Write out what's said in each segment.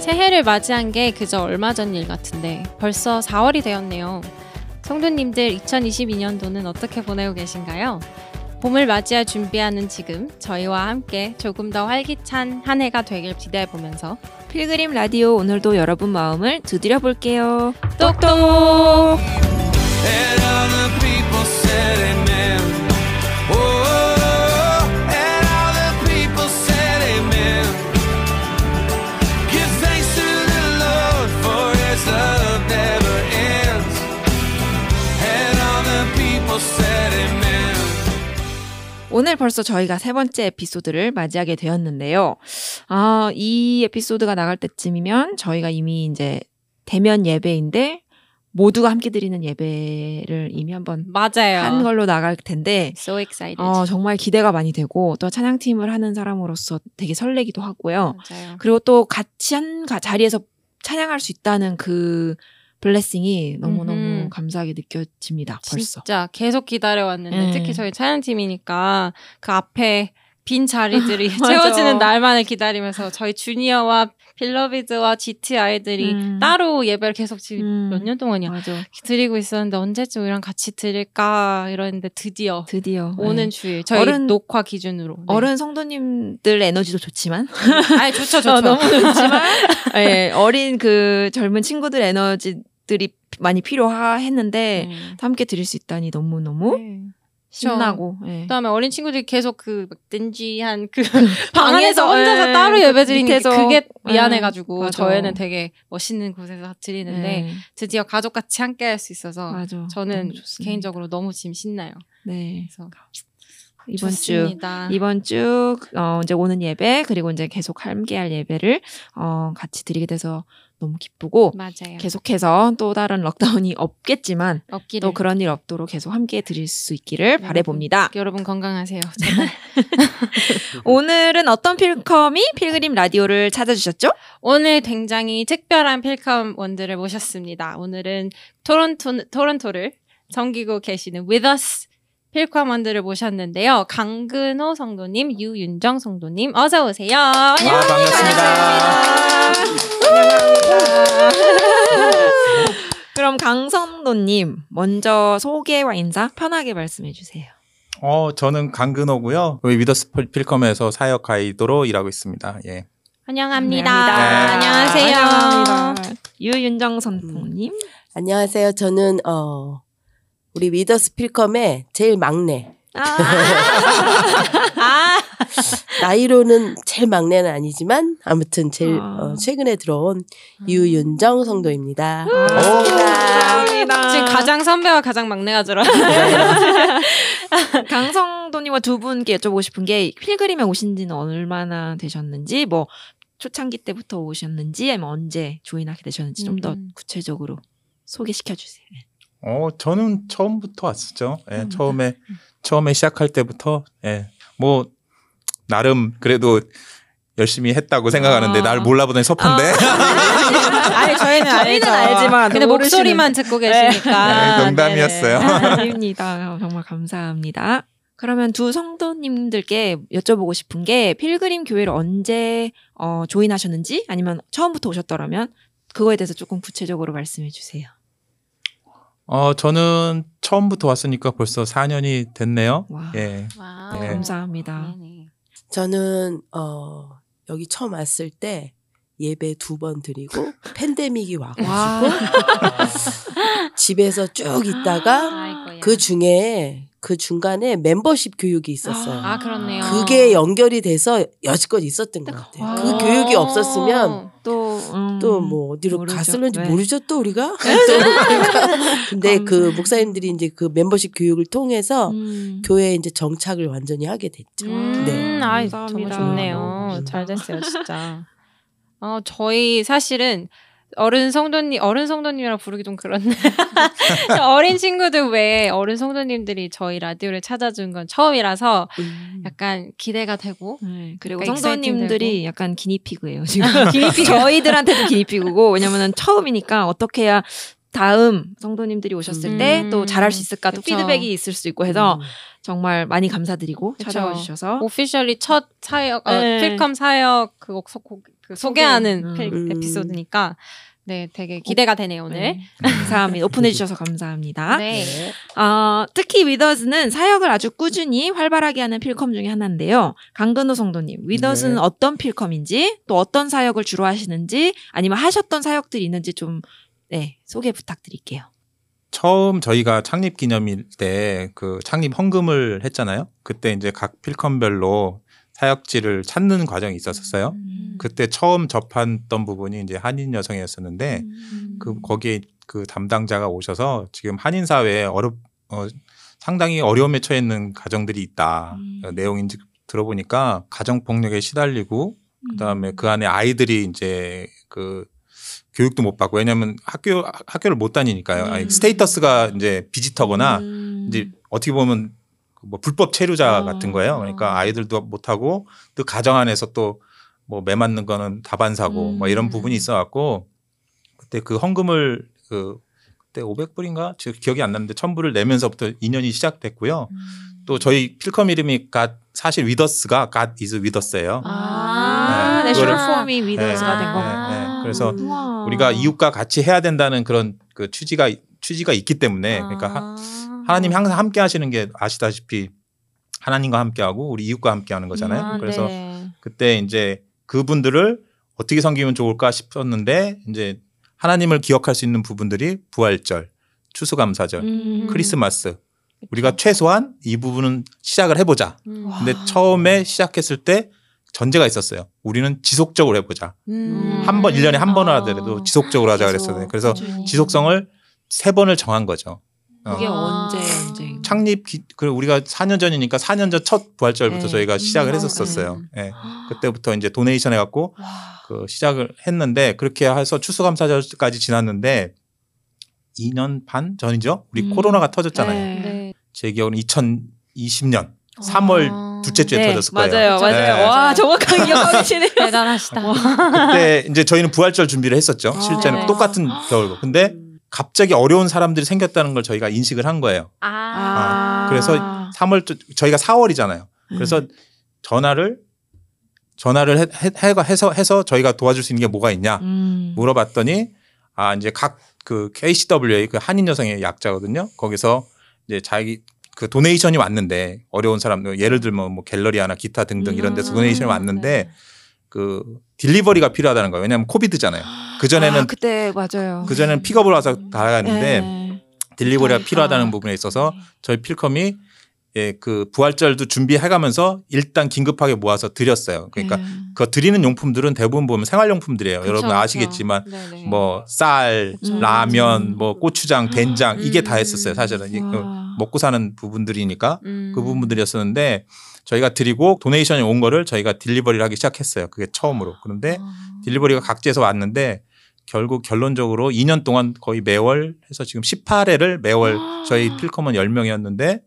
새해를 맞이한 게 그저 얼마 전 일 같은데 벌써 4월이 되었네요. 성도님들 2022년도는 어떻게 보내고 계신가요? 봄을 맞이할 준비하는 지금 저희와 함께 조금 더 활기찬 한 해가 되길 기대해 보면서 필그림 라디오 오늘도 여러분 마음을 두드려 볼게요. 똑똑 오늘 벌써 저희가 세 번째 에피소드를 맞이하게 되었는데요. 아, 이 에피소드가 나갈 때쯤이면 저희가 이미 이제 대면 예배인데 모두가 함께 드리는 예배를 이미 한번 맞아요. 한 걸로 나갈 텐데 So excited. 어, 정말 기대가 많이 되고 또 찬양팀을 하는 사람으로서 되게 설레기도 하고요. 맞아요. 그리고 또 같이 한 가- 자리에서 찬양할 수 있다는 그 블레싱이 너무너무 음흠. 감사하게 느껴집니다. 벌써. 진짜 계속 기다려왔는데 네. 특히 저희 촬영팀이니까 그 앞에 빈 자리들이. 채워지는 날만을 기다리면서 저희 주니어와 필러비드와 GT 아이들이 음. 따로 예배를 계속 지금 음. 몇년 동안이야 맞아. 드리고 있었는데 언제쯤 우리랑 같이 드릴까 이러는데 드디어 드디어 오는 네. 주일 저희 어른- 녹화 기준으로 네. 어른 성도님들 에너지도 좋지만 아니 좋죠 좋죠 어, 너무 좋지만 예, 어린 그 젊은 친구들 에너지 들이 많이 필요했는데 네. 함께 드릴 수 있다니 너무 너무 네. 신나고 예. 그다음에 어린 친구들이 계속 그막 든지한 그 방 안에서 방에서, 혼자서 예, 따로 그 예배 드리는 게 그게 예, 미안해가지고. 저희는 되게 멋있는 곳에서 드리는데 예, 드디어 가족 같이 함께 할 수 있어서 맞아. 저는 너무. 개인적으로 너무 지금 신나요. 네. 그래서 이번 주 좋습니다. 이번 주 어, 이제 오는 예배 그리고 이제 계속 함께할 예배를 어, 같이 드리게 돼서 너무 기쁘고 맞아요. 계속해서 또 다른 록다운이 없겠지만 없기를 또 그런 일 없도록 계속 함께 드릴 수 있기를 바래 봅니다. 여러분 건강하세요. 오늘은 어떤 필컴이 필그림 라디오를 찾아주셨죠? 오늘 굉장히 특별한 필컴 원들을 모셨습니다. 오늘은 토론토 토론토를 섬기고 계시는 With Us 필컴 원들을 모셨는데요. 강근호 성도님, 유윤정 성도님, 어서 오세요. 아, 반갑습니다. 그럼 강성도님 먼저 소개와 인사 편하게 말씀해 주세요. 어, 저는 강근호고요. 여기 위더스 필컴에서 사역 가이드로 일하고 있습니다. 예. 환영합니다. 환영합니다. 안녕하세요. 환영합니다. 유윤정 선생님. 안녕하세요. 저는 어 우리 위더스 필컴의 제일 막내. 아, 나이로는 제일 막내는 아니지만 아무튼 제일 아. 어, 최근에 들어온 유윤정 성도입니다. 감사합니다. 지금 가장 선배와 가장 막내가 들어. 강성도님과 두 분께 여쭤보고 싶은 게 필그림에 오신 지는 얼마나 되셨는지 뭐 초창기 때부터 오셨는지 아니면 언제 조인하게 되셨는지 좀더 음. 구체적으로 소개시켜 주세요. 어, 저는 처음부터 왔었죠. 예? 처음에 처음에 시작할 때부터 예. 뭐 나름 그래도 열심히 했다고 생각하는데 아. 날 몰라보더니 섭한데. 아니 저희는 저희는 알지만 근데 목소리만 듣고 계시니까 네, 농담이었어요. 아닙니다. 정말 감사합니다. 그러면 두 성도님들께 여쭤보고 싶은 게 필그림 교회를 언제 어, 조인하셨는지 아니면 처음부터 오셨더라면 그거에 대해서 조금 구체적으로 말씀해 주세요. 어, 저는 처음부터 왔으니까 벌써 4년이 됐네요. 와. 예. wow. 네. 감사합니다. 네네. 저는 어 여기 처음 왔을 때 예배 두 번 드리고 팬데믹이 와가지고 와. 집에서 쭉 있다가 아이고야. 그 중에 그 중간에 멤버십 교육이 있었어요. 아 그렇네요. 그게 연결이 돼서 여지껏 있었던 것 같아요. 와. 그 교육이 없었으면 또, 음, 또뭐 어디로 모르죠. 갔을는지 네. 모르죠 또 우리가. 또 우리가. 근데 그. 목사님들이 이제 그 멤버십 교육을 통해서 음. 교회에 이제 정착을 완전히 하게 됐죠. 음, 네. 아이, 정말. 좋네요. 잘 됐어요, 진짜. 어, 저희 사실은 어른 성도님, 어른 성도님이라 부르기 좀 그렇네. 어린 친구들 외에 어른 성도님들이 저희 라디오를 찾아준 건 처음이라서 음. 약간 기대가 되고. 네, 그리고 약간 성도님들이 약간 기니피그예요 지금. 기니피그. 저희들한테도 기니피그고 왜냐면은 처음이니까 어떻게 해야 다음 성도님들이 오셨을 음. 때또 잘할 수 있을까 또 그쵸. 피드백이 있을 수 있고 해서 음. 정말 많이 감사드리고 그쵸. 찾아와 주셔서 오피셜리 첫 사역, 어, 네. 필컴 사역 그, 소, 그 소개하는 음. 필- 음. 에피소드니까 네, 되게 기대가 되네요 오늘. 네. 감사합니다. 오픈해 주셔서 감사합니다. 네. 어, 특히 위더즈는 사역을 아주 꾸준히 활발하게 하는 필컴 중에 하나인데요. 강근호 성도님, 위더즈는 네. 어떤 필컴인지 또 어떤 사역을 주로 하시는지 아니면 하셨던 사역들이 있는지 좀 네, 소개 부탁드릴게요. 처음 저희가 창립 기념일 때 그 창립 헌금을 했잖아요. 그때 이제 각 필컴별로 사역지를 찾는 과정이 있었어요. 음. 그때 처음 접했던 부분이 이제 한인 여성이었었는데 음. 그 거기에 그 담당자가 오셔서 지금 한인 사회에 어렵 어, 상당히 어려움에 처해 있는 가정들이 있다. 음. 그 내용인지 들어보니까 가정 폭력에 시달리고 그다음에 음. 그 안에 아이들이 이제 그 교육도 못 받고 왜냐하면 학교 학교를 못 다니니까요. 아니, 음. 스테이터스가 이제 비지터거나 음. 이제 어떻게 보면 그 뭐 불법 체류자 어. 같은 거예요. 그러니까 아이들도 못 하고 또 가정 안에서 또 뭐 매 맞는 거는 다반사고 뭐 이런 음. 부분이 있어 갖고 그때 그 헌금을 그 그때 500불인가 저 기억이 안 나는데 1000불을 내면서부터 인연이 시작됐고요. 음. 또 저희 필컴 이름이 갓 사실 위더스가 갓 이즈 위더스예요. 아, 네. 내셔널 그거를- 포미 위더즈가 네, 된 네, 거구나. 네. 그래서 우와. 우리가 이웃과 같이 해야 된다는 그런 그 취지가 취지가 있기 때문에 그러니까 하, 아. 하나님이 항상 함께 하시는 게 아시다시피 하나님과 함께 하고 우리 이웃과 함께 하는 거잖아요. 아, 그래서 네. 그때 이제 그분들을 어떻게 섬기면 좋을까 싶었는데 이제 하나님을 기억할 수 있는 부분들이 부활절, 추수감사절, 음. 크리스마스. 우리가 최소한 이 부분은 시작을 해보자. 음. 근데 와. 처음에 시작했을 때 전제가 있었어요. 우리는 지속적으로 해보자. 음. 한 번, 1년에 한 번을 아. 하더라도 지속적으로 하자 계속. 그랬어요. 그래서 그렇죠. 지속성을 세 번을 정한 거죠. 어. 그게 아. 언제 언제 창립 기, 그 우리가 4년 전이니까 4년 전 첫 부활절부터 네. 저희가 시작을 음, 했었었어요. 네. 예. 그때부터 이제 도네이션 해갖고 와. 그 시작을 했는데 그렇게 해서 추수감사절까지 지났는데 2년 반 전이죠. 우리 음. 코로나가 터졌잖아요. 네. 네. 제 기억은 2020년 3월 아. 둘째 주에 네, 터졌을 거예요. 맞아요, 맞아요. 네. 와 기억하고 계시네요. 대단하시다. 그때 이제 저희는 부활절 준비를 했었죠. 실제는 네. 똑같은 겨울고. 근데 갑자기 어려운 사람들이 생겼다는 걸 저희가 인식을 한 거예요. 아. 그래서 3월 저희가 4월이잖아요. 그래서 음. 전화를 전화를 해, 해, 해서 해서 저희가 도와줄 수 있는 게 뭐가 있냐 음. 물어봤더니 아 이제 각 그 KCWA 그 한인 여성의 약자거든요. 거기서 이제 자기 그 도네이션이 왔는데 어려운 사람들 예를 들면 뭐 갤러리아나 기타 등등 이런 데서 음, 도네이션이 왔는데 그 딜리버리가 필요하다는 거예요. 왜냐하면 코비드잖아요. 그 전에는 아, 그때 맞아요. 그 전에는 픽업을 와서 나가는데 네. 딜리버리가 아. 필요하다는 부분에 있어서 저희 필컴이 예, 그 부활절도 준비해가면서 일단 긴급하게 모아서 드렸어요. 그러니까 네. 그 드리는 용품들은 대부분 보면 생활용품들이에요. 그쵸, 여러분. 아시겠지만 네네. 뭐 쌀, 그쵸. 라면, 뭐 고추장, 된장 이게 다 음. 했었어요. 사실은 그 와. 먹고 사는 부분들이니까 음. 그 부분들이었었는데 저희가 드리고 도네이션이 온 거를 저희가 딜리버리를 하기 시작했어요. 그게 처음으로. 그런데 아. 딜리버리가 각지에서 왔는데 결국 결론적으로 2년 동안 거의 매월 해서 지금 18회를 매월 저희 필컴은 10명이었는데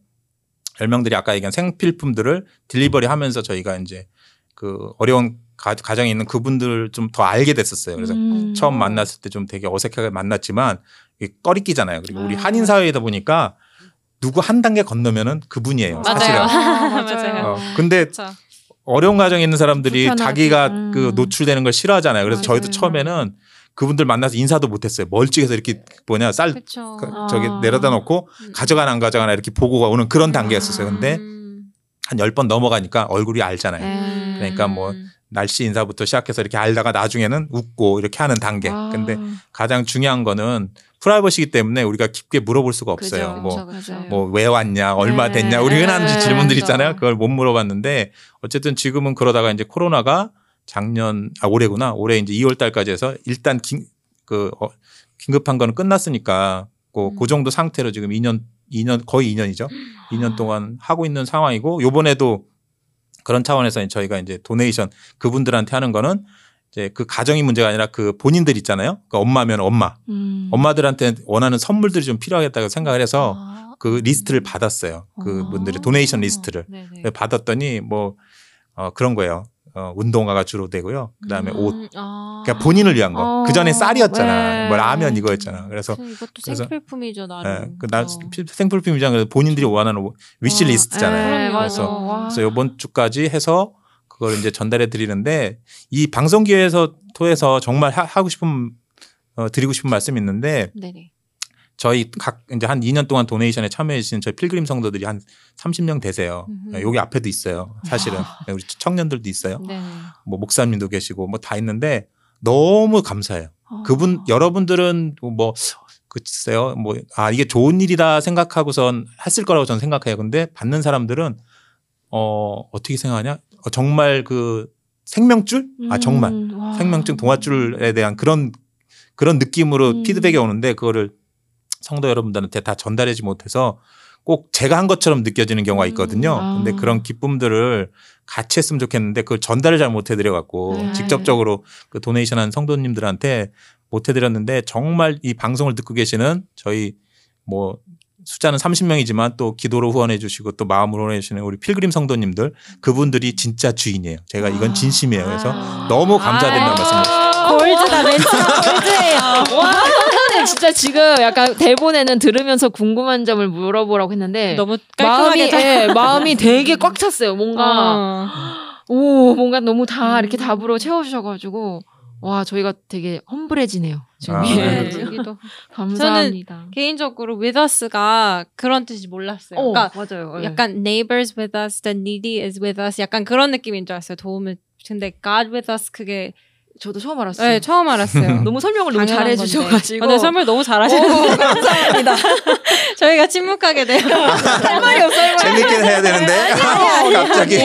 10명들이 아까 얘기한 생필품들을 딜리버리 하면서 저희가 이제 그 어려운 가, 가정에 있는 그분들 좀 더 알게 됐었어요. 그래서 음. 처음 만났을 때 좀 되게 어색하게 만났지만 꺼리끼잖아요. 그리고 우리 아. 한인 사회이다 보니까 누구 한 단계 건너면은 그분이에요. 사실은. 맞아요. 아, 맞아요. 어, 근데 그쵸. 어려운 가정에 있는 사람들이 불편하지. 자기가 음. 그 노출되는 걸 싫어하잖아요. 그래서 저희도 맞아요. 처음에는 그분들 만나서 인사도 못했어요. 멀찍해서 이렇게 뭐냐 쌀 그쵸. 그- 아. 저기 내려다 놓고 음. 가져가나 안 가져가나 이렇게 보고가 오는 그런 단계였었어요. 근데 음. 한열 번 넘어가니까 얼굴이 알잖아요. 네. 그러니까 뭐 날씨 인사부터 시작해서 이렇게 알다가 나중에는 웃고 이렇게 하는 단계. 아. 근데 가장 중요한 거는 프라이버시기 때문에 우리가 깊게 물어볼 수가 없어요. 그죠. 뭐 그쵸, 그쵸. 맞아요. 뭐왜 왔냐, 얼마 네. 됐냐, 우리 흔한 네. 질문들. 있잖아요. 그걸 못 물어봤는데 어쨌든 지금은 그러다가 이제 코로나가 작년 아 올해구나 올해 이제 2월 달까지 해서 일단 긴, 그 어, 긴급한 거는 끝났으니까 그, 음. 그 정도 상태로 지금 2년 2년 거의 2년이죠. 2년 동안 하고 있는 상황이고 요번에도 그런 차원에서 저희가 이제 donation 그분들한테 하는 거는 이제 그 가정이 문제가 아니라 그 본인들 있잖아요. 그 엄마면 엄마. 음. 엄마들한테 원하는 선물들이 좀 필요하겠다고 생각을 해서 아. 그 리스트를 받았어요. 그분들의 아. donation 리스트를 네네. 받았더니 뭐 어, 그런 거예요. 어, 운동화가 주로 되고요. 그다음에 옷. 음, 아. 그러니까 본인을 위한 거. 어, 그 전에 쌀이었잖아. 네. 뭐 라면 이거였잖아. 그래서 그래서 이것도 그래서- 생필품이죠 예, 나름. 그나 어. 생필품이잖아요. 그래서 본인들이 원하는 위시리스트잖아요. 네, 그럼요. 맞아. 그래서- 와. 그래서 이번 주까지 해서 그걸 이제 전달해 드리는데 이 방송 기회에서 통해서 정말 하, 고 싶은 어, 드리고 싶은 말씀이 있는데 네네. 저희 각 이제 한 2년 동안 도네이션에 참여해 주신 저희 필그림 성도들이 한 30명 되세요. 음흠. 여기 앞에도 있어요. 사실은 우리 청년들도 있어요. 네네. 뭐 목사님도 계시고 뭐 다 있는데 너무 감사해요. 어. 그분 여러분들은 뭐 글쎄요 뭐 아 이게 좋은 일이다 생각하고선 했을 거라고 저는 생각해요. 근데 받는 사람들은 어 어떻게 생각하냐? 어, 정말 그 생명줄? 아 정말 음, 와. 생명줄 동화줄에 대한 그런 그런 느낌으로 음. 피드백이 오는데 그거를 성도 여러분들한테 다 전달하지 못해서 꼭 제가 한 것처럼 느껴지는 경우가 있거든요. 음. 근데 아. 그런 기쁨들을 같이 했으면 좋겠는데 그걸 전달을 잘 못 해드려 갖고 네. 직접적으로 그 도네이션한 성도님들한테 못 해드렸는데 정말 이 방송을 듣고 계시는 저희 뭐 숫자는 30명이지만 또 기도로 후원해 주시고 또 마음으로 후원해 주시는 우리 필그림 성도님들 그분들이 진짜 주인이에요. 제가 이건 진심이에요. 그래서 아. 너무 감사드린다는 말씀을 골드다 멘트가 골드예요. 진짜 지금 약간 대본에는 들으면서 궁금한 점을 물어보라고 했는데 너무 마음이 깔끔하게 예, 마음이 되게 꽉 찼어요. 뭔가 어. 오 뭔가 너무 다 이렇게 답으로 채워주셔가지고 와 저희가 되게 험불해지네요. 지금 아, 예. 네, 네. 여기도 감사합니다. 개인적으로 with us가 그런 뜻이 몰랐어요. 어, 그러니까 맞아요. 예. 약간 neighbors with us, the needy is with us 약간 그런 느낌인 줄 알았어요. 도움을 근데 God with us 그게 저도 처음 알았어요. 네, 처음 알았어요. 너무 설명을 너무 당연한 잘해 주셔 가지고 건데. 아, 네, 설명 너무 잘하시는 거 감사합니다. 저희가 침묵하게 돼요. 할 말이 없어요. 재밌게 해야 되는데 갑자기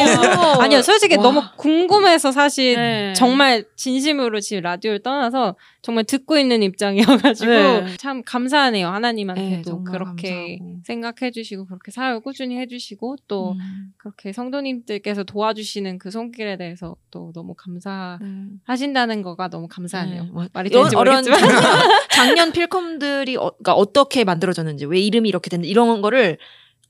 아니요, 솔직히 와. 너무 궁금해서 사실 네. 정말 진심으로 지금 라디오를 떠나서 정말 듣고 있는 입장이어가지고 네. 참 감사하네요 네, 하나님한테도 정말 그렇게 감사하고. 생각해주시고 그렇게 사역을 꾸준히 해주시고 또 음, 그렇게 성도님들께서 도와주시는 그 손길에 대해서 또 너무 감사하신다는 네. 거가 너무 감사하네요. 네, 뭐, 말이 되는지 어려운 모르겠지만 작년, 작년 필컴들이 어, 그러니까 어떻게 만들어졌는지 왜 이름이 이렇게 됐는지 이런 거를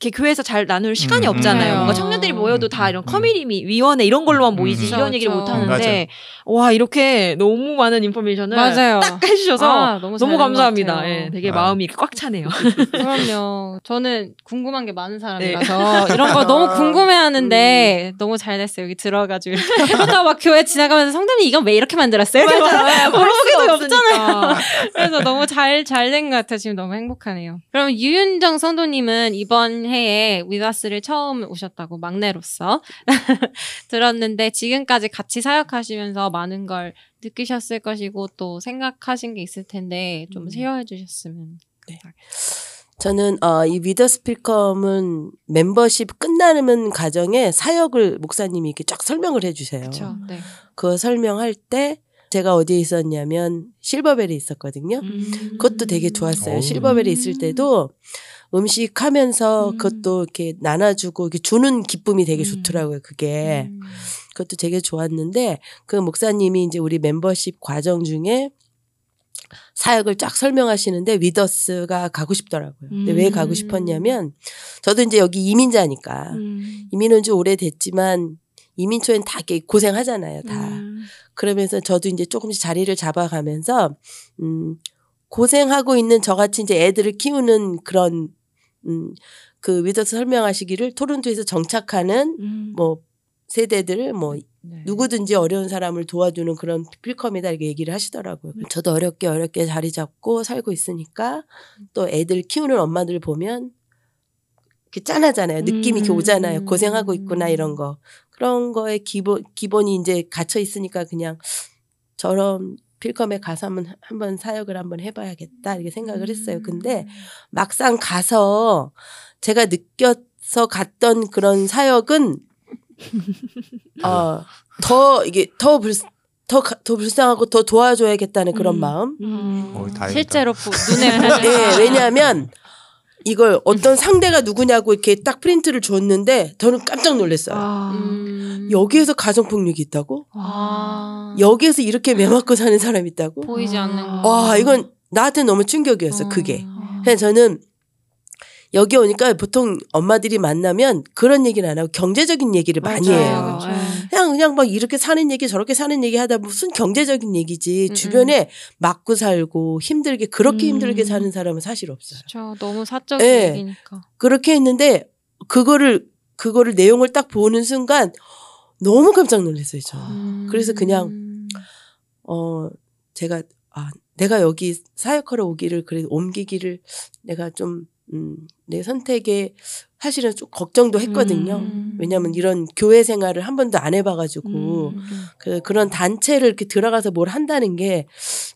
이렇게 교회에서 잘 나눌 시간이 음, 없잖아요. 음. 뭔가 청년들이 모여도 다 이런 음. 커뮤니티 위원회 이런 걸로만 모이지 음. 이런 그렇죠, 얘기를 못 그렇죠. 하는데 와 이렇게 너무 많은 information을 맞아요. 딱 해주셔서 아, 너무, 너무 감사합니다. 예, 되게 아. 마음이 꽉 차네요. 그럼요. 저는 궁금한 게 많은 사람이라서 이런 거 너무 아. 궁금해하는데 너무 잘 됐어요. 여기 들어가지고 이렇게 막 교회 지나가면서 성도님 이건 왜 이렇게 만들었어요? 모르는 게 없잖아요. 그래서 너무 잘 잘 된 것 같아요. 지금 너무 행복하네요. 그럼 유윤정 성도님은 이번 해에 With Us를 처음 오셨다고 막내로서 들었는데 지금까지 같이 사역하시면서 많은 걸 느끼셨을 것이고 또 생각하신 게 있을 텐데 좀 음. 쉐어해 주셨으면 네. 저는 어, 이 위더스필컴은 멤버십 끝나는 과정에 사역을 목사님이 이렇게 쫙 설명을 해주세요. 그렇죠. 네. 그거 설명할 때 제가 어디에 있었냐면 실버벨에 있었거든요. 음. 그것도 되게 좋았어요. 오. 실버벨에 있을 때도 음식 하면서 음. 그것도 이렇게 나눠주고 이렇게 주는 기쁨이 되게 음. 좋더라고요. 그게. 음. 그것도 되게 좋았는데 그 목사님이 이제 우리 멤버십 과정 중에 사역을 쫙 설명하시는데 위더스가 가고 싶더라고요. 근데 왜 가고 음. 싶었냐면 저도 이제 여기 이민자니까 음. 이민 온 지 오래됐지만 이민 초엔 다 이렇게 고생하잖아요. 다. 음. 그러면서 저도 이제 조금씩 자리를 잡아가면서 음 고생하고 있는 저같이 이제 애들을 키우는 그런 음 그 위더스 설명하시기를 토론토에서 정착하는 음. 뭐 세대들 뭐 네. 누구든지 어려운 사람을 도와주는 그런 필컴이다 이렇게 얘기를 하시더라고요. 저도 어렵게 어렵게 자리 잡고 살고 있으니까 또 애들 키우는 엄마들 보면 이렇게 짠하잖아요. 느낌이 이렇게 음. 오잖아요. 고생하고 있구나 이런 거. 그런 거에 기본 기본이 이제 갇혀 있으니까 그냥 저런 필컴에 가서 한번 한번 사역을 한번 해봐야겠다 이렇게 생각을 했어요. 근데 막상 가서 제가 느껴서 갔던 그런 사역은 어더 이게 더 불, 더, 가- 더 불쌍하고 더 도와줘야겠다는 그런 음. 마음. 음. 어. 실제로 보, 눈에 예, 왜냐하면 이걸 어떤 상대가 누구냐고 이렇게 딱 프린트를 줬는데 저는 깜짝 놀랐어요. 아. 음. 여기에서 가정폭력이 있다고? 아. 여기에서 이렇게 매 맞고 사는 사람이 있다고? 보이지 않는 아. 거. 와, 이건 나한테 너무 충격이었어, 어. 그게. 아. 그래서 저는 여기 오니까 보통 엄마들이 만나면 그런 얘기를 안 하고 경제적인 얘기를 많이 맞아요. 해요. 네. 그냥 그냥 막 이렇게 사는 얘기 저렇게 사는 얘기 하다 무슨 경제적인 얘기지 음, 주변에 맞고 살고 힘들게 그렇게 음. 힘들게 사는 사람은 사실 없어요. 저 너무 사적인 예. 얘기니까. 그렇게 했는데 그거를 그거를 내용을 딱 보는 순간 너무 깜짝 놀랐어요. 저. 음. 그래서 그냥 어 제가 아 내가 여기 사역하러 오기를 그래 옮기기를 내가 좀 음, 내 선택에 사실은 좀 걱정도 했거든요. 음. 왜냐하면 이런 교회 생활을 한 번도 안 해봐가지고 음. 그 그런 단체를 이렇게 들어가서 뭘 한다는 게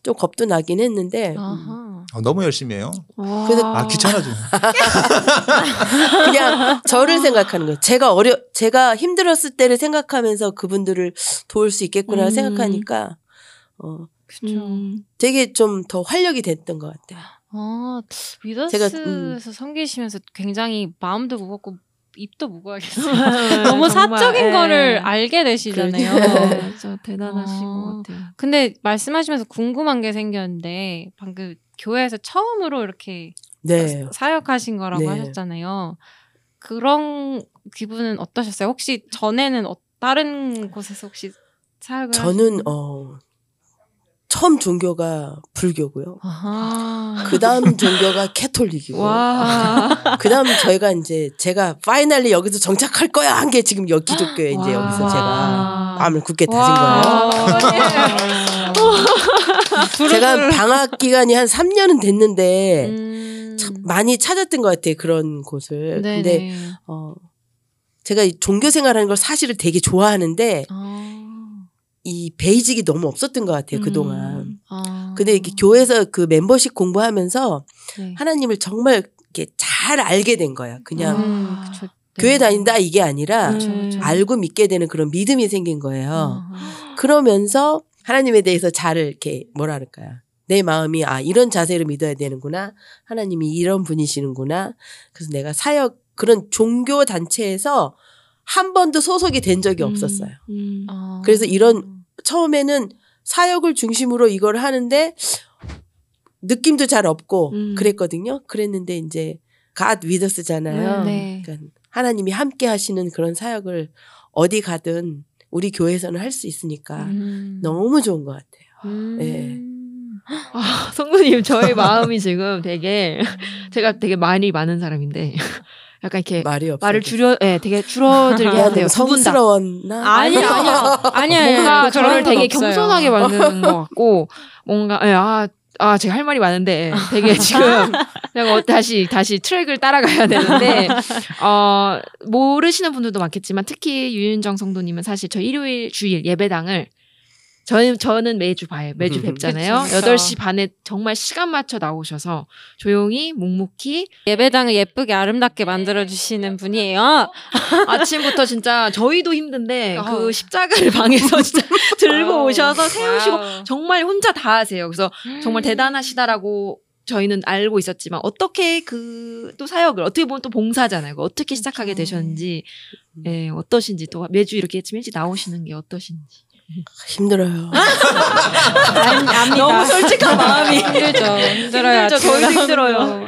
좀 겁도 나긴 했는데 음, 아하. 어, 너무 열심히 해요. 그래서- 아 귀찮아져. 그냥 저를 생각하는 거예요. 제가 어려 제가 힘들었을 때를 생각하면서 그분들을 도울 수 있겠구나 음. 생각하니까 어 그쵸. 음. 되게 좀 더 활력이 됐던 것 같아요. 아, 위더스에서 제가, 음. 섬기시면서 굉장히 마음도 무겁고 입도 무거워야겠어요. 네, 너무 정말, 사적인 예. 거를 알게 되시잖아요. 네, 진짜 대단하신 어. 것 같아요. 근데 말씀하시면서 궁금한 게 생겼는데 방금 교회에서 처음으로 이렇게 네. 사역하신 거라고 네. 하셨잖아요. 그런 기분은 어떠셨어요? 혹시 전에는 어- 다른 곳에서 혹시 사역을 저는 어 처음 종교가 불교고요. 그 다음 종교가 캐톨릭이고. 와. 그 다음 저희가 이제 제가 파이널리 여기서 정착할 거야 한 게 지금 여기 기독교에 이제 와. 여기서 제가 와. 마음을 굳게 다진 거예요. 제가 방학 기간이 한 3년은 됐는데 음. 참 많이 찾았던 것 같아요. 그런 곳을. 네네. 근데 어 제가 이 종교 생활하는 걸 사실을 되게 좋아하는데 아. 이 베이직이 너무 없었던 것 같아요. 음. 그동안. 아. 근데 이렇게 교회에서 그 멤버십 공부하면서 네. 하나님을 정말 이렇게 잘 알게 된 거야. 그냥 음, 그쵸. 네. 교회 다닌다 이게 아니라 음. 그쵸, 그쵸. 알고 믿게 되는 그런 믿음이 생긴 거예요. 아. 그러면서 하나님에 대해서 잘 이렇게 뭐라 그럴까요? 내 마음이 아 이런 자세로 믿어야 되는구나. 하나님이 이런 분이시는구나. 그래서 내가 사역 그런 종교 단체에서 한 번도 소속이 된 적이 없었어요. 음. 아. 그래서 이런 처음에는 사역을 중심으로 이걸 하는데 느낌도 잘 없고 음. 그랬거든요. 그랬는데 이제 갓 위더스잖아요. 네. 그러니까 하나님이 함께 하시는 그런 사역을 어디 가든 우리 교회에서는 할 수 있으니까 음. 너무 좋은 것 같아요. 음. 네. 아, 성도님, 저의 마음이 지금 되게, 제가 되게 말이 많은 사람인데, 약간 이렇게 말이 없어. 말을 줄여, 예, 되게 줄어들게 야, 하세요. 성스러웠나? 아니요, 아니요. 아니요. 뭔가 저를 되게 없어요. 겸손하게 만드는 것 같고, 뭔가, 예, 아, 아, 제가 할 말이 많은데, 되게 지금, 그냥 어, 다시, 다시 트랙을 따라가야 되는데, 어, 모르시는 분들도 많겠지만, 특히 유윤정 성도님은 사실 저 일요일 주일 예배당을 저는, 저는 매주 봐요. 매주 뵙잖아요. 그쵸, 그쵸. 8시 반에 정말 시간 맞춰 나오셔서 조용히, 묵묵히 예배당을 예쁘게 아름답게 만들어 주시는 분이에요. 아침부터 진짜 저희도 힘든데 아우. 그 십자가를 방에서 진짜 들고. 오셔서 세우시고 wow. 정말 혼자 다 하세요. 그래서 정말 대단하시다라고 저희는 알고 있었지만 어떻게 그 또 사역을 어떻게 보면 또 봉사잖아요. 그거 어떻게 시작하게. 되셨는지 예, 어떠신지 또 매주 이렇게 아침 일찍 나오시는 게 어떠신지. 힘들어요. 너무 솔직한 마음이. 힘들죠. 힘들어요. 힘들죠. 저희도 힘들어요.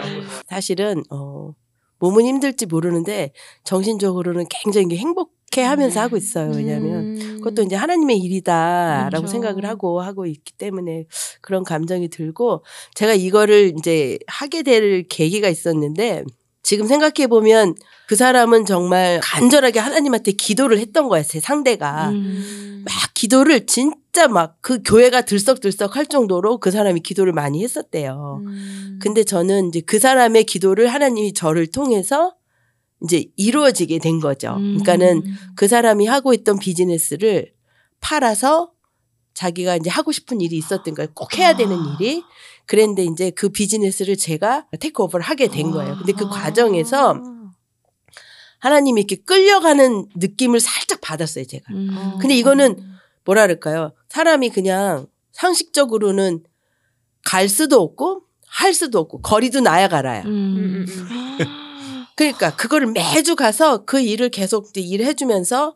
사실은 어 몸은 힘들지 모르는데 정신적으로는 굉장히 행복해 하면서 하고 있어요. 왜냐하면 음. 그것도 이제 하나님의 일이다라고 그렇죠. 생각을 하고 하고 있기 때문에 그런 감정이 들고 제가 이거를 이제 하게 될 계기가 있었는데 지금 생각해 보면 그 사람은 정말 간절하게 하나님한테 기도를 했던 거야 제 상대가 음. 막 기도를 진짜 막 그 교회가 들썩들썩 할 정도로 그 사람이 기도를 많이 했었대요. 음. 근데 저는 이제 그 사람의 기도를 하나님이 저를 통해서 이제 이루어지게 된 거죠. 음. 그러니까는 그 사람이 하고 있던 비즈니스를 팔아서 자기가 이제 하고 싶은 일이 있었던 거예요. 꼭 해야 되는 아. 일이. 그랬는데 이제 그 비즈니스를 제가 테이크오버를 하게 된 거예요. 근데 그 아. 과정에서 하나님이 이렇게 끌려가는 느낌을 살짝 받았어요, 제가. 음. 근데 이거는 뭐라 그럴까요? 사람이 그냥 상식적으로는 갈 수도 없고 할 수도 없고 거리도 나야 가라야. 음. 음, 음, 그러니까 그거를 매주 가서 그 일을 계속 이제 일해 주면서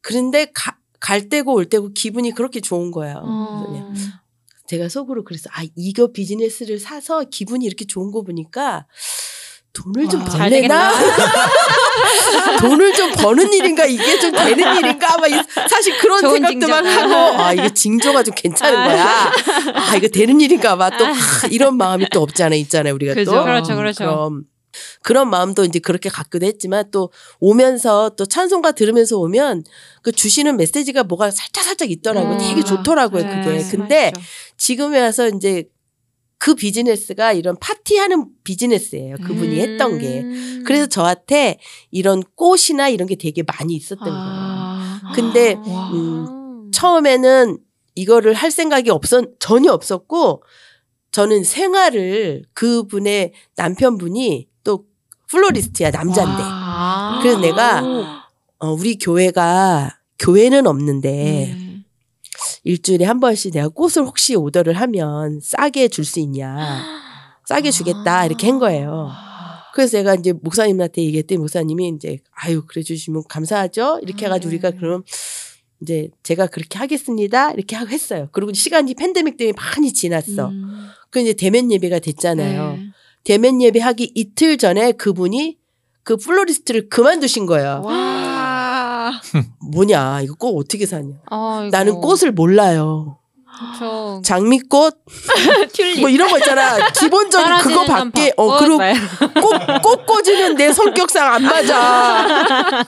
그런데 가, 갈 때고 올 때고 기분이 그렇게 좋은 거예요. 어. 그냥 제가 속으로 그랬어. 아, 이거 비즈니스를 사서 기분이 이렇게 좋은 거 보니까 돈을 좀 와, 벌래나? 돈을 좀 버는 일인가? 이게 좀 되는 일인가? 막 이- 사실 그런 생각도 막. 하고, 아, 이게 징조가 좀 괜찮은 거야. 아, 이거 되는 일인가 봐. 또, 아, 이런 마음이 또 없잖아요. 있잖아요. 우리가 그죠. 또. 그렇죠, 그렇죠. 그럼. 그런 마음도 이제 그렇게 갖기도 했지만 또 오면서 또 찬송가 들으면서 오면 그 주시는 메시지가 뭐가 살짝 살짝 있더라고요. 음. 되게 좋더라고요. 네, 그게. 근데 맞죠. 지금에 와서 이제 그 비즈니스가 이런 파티하는 비즈니스예요. 그분이 했던 게. 음. 그래서 저한테 이런 꽃이나 이런 게 되게 많이 있었던 거예요. 아. 근데 와. 음, 처음에는 이거를 할 생각이 없었 전혀 없었고 저는 생활을 그분의 남편분이 또 플로리스트야 남자인데 와. 그래서 내가 어, 우리 교회가 교회는 없는데 네. 일주일에 한 번씩 내가 꽃을 혹시 오더를 하면 싸게 줄 수 있냐 싸게 주겠다 이렇게 한 거예요. 그래서 제가 이제 목사님한테 얘기했더니 목사님이 이제 아유 그래 주시면 감사하죠 이렇게 해가지고 네. 우리가 그럼 이제 제가 그렇게 하겠습니다 이렇게 하고 했어요. 그리고 시간이 팬데믹 때문에 많이 지났어. 음. 그 이제 대면 예배가 됐잖아요. 네. 대면 예배 하기 이틀 전에 그분이 그 플로리스트를 그만두신 거예요. 와. 뭐냐 이거 꽃 어떻게 사냐? 아이고. 나는 꽃을 몰라요. 그쵸. 장미꽃. 뭐 이런 거 있잖아. 기본적인 그거 밖에 건어 그리고 벚꽃 꽃, 꽃 꽂으면 내 성격상 안 맞아.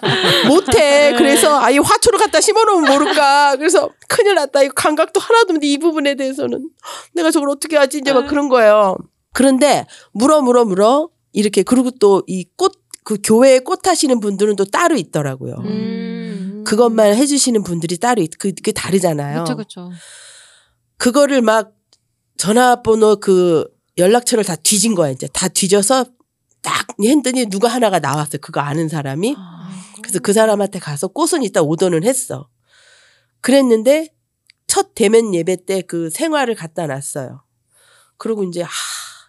못해. 그래서 아예 화초를 갖다 심어놓으면 모를까. 그래서 큰일 났다. 이거 감각도 하나도 없는데 이 부분에 대해서는 내가 저걸 어떻게 하지? 이제 막 그런 거예요. 그런데 물어 물어 물어 이렇게 그리고 또 이 꽃 그 교회에 꽃 하시는 분들은 또 따로 있더라고요. 음. 그것만 해주시는 분들이 따로 있, 그, 그게 다르잖아요. 그쵸 그쵸. 그거를 막 전화번호 그 연락처를 다 뒤진 거야 이제 다 뒤져서 딱 했더니 누가 하나가 나왔어요 그거 아는 사람이 그래서 그 사람한테 가서 꽃은 이따 오더는 했어 그랬는데 첫 대면 예배 때 그 생화를 갖다 놨어요 그러고 이제 하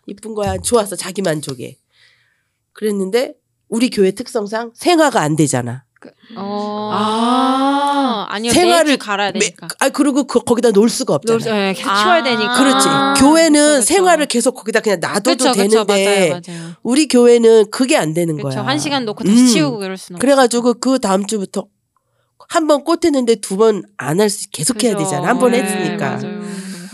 이쁜 거야 좋았어 자기 만족에 그랬는데 우리 교회 특성상 생화가 안 되잖아 어. 아. 아니요. 생활을 갈아야 되니까. 아 그리고 그, 거기다 놓을 수가 없잖아 놀- 네, 계속 아. 치워야 되니까. 그렇지. 아, 교회는 그쵸, 그쵸. 생활을 계속 거기다 그냥 놔둬도 그쵸 되는데 맞아요 맞아요. 우리 교회는 그게 안 되는 거야. 한 시간 놓고 다시 음. 치우고 그럴 수는 그래가지고 그 다음 주부터 한 번 꽃 했는데 두 번 안 할 수 계속 해야. 되잖아. 한번 네, 했으니까. 맞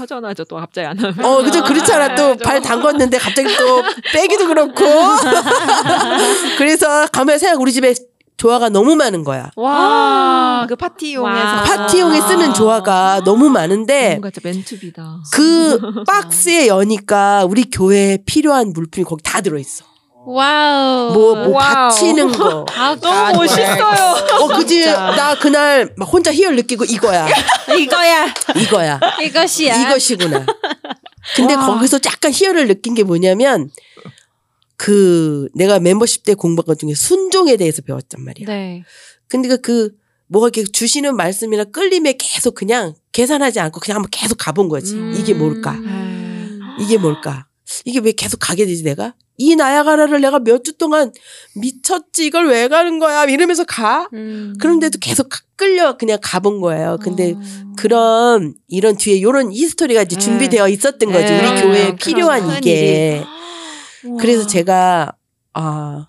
허전하죠. 또 갑자기 안 하면. 어, 그죠. 그렇잖아. 또 발 담궜는데 갑자기 또 빼기도 그렇고. 그래서 가면 생각 우리 집에 조화가 너무 많은 거야. 와, 그 파티용에서 와. 파티용에 쓰는 조화가 너무 많은데 뭔가 진짜 meant to be다. 그 박스에 여니까 우리 교회에 필요한 물품이 거기 다 들어있어. Wow. 뭐, 뭐 와우. 받치는 거. 아, 너무 멋있어요. 어, 그지? 나 그날 막 혼자 희열 느끼고 이거야. 이거야. 이거야. 이것이야. 이것이구나. 근데 와. 거기서 약간 희열을 느낀 게 뭐냐면 그 내가 멤버십 때 공부한 것 중에 순종에 대해서 배웠단 말이야. 네. 근데 그, 그 뭐가 이렇게 주시는 말씀이나 끌림에 계속 그냥 계산하지 않고 그냥 한번 계속 가본 거지. 음. 이게 뭘까? 음. 이게 뭘까? 이게 왜 계속 가게 되지 내가? 이 나야가라를 내가 몇 주 동안 미쳤지 이걸 왜 가는 거야 이러면서 가. 음. 그런데도 계속 가- 끌려 그냥 가본 거예요. 근데 어. 그런 이런 뒤에 요런 히스토리가 이제 네. 준비되어 있었던 거지. 네. 우리 그럼요. 교회에 필요한 큰 이게. 우와. 그래서 제가 아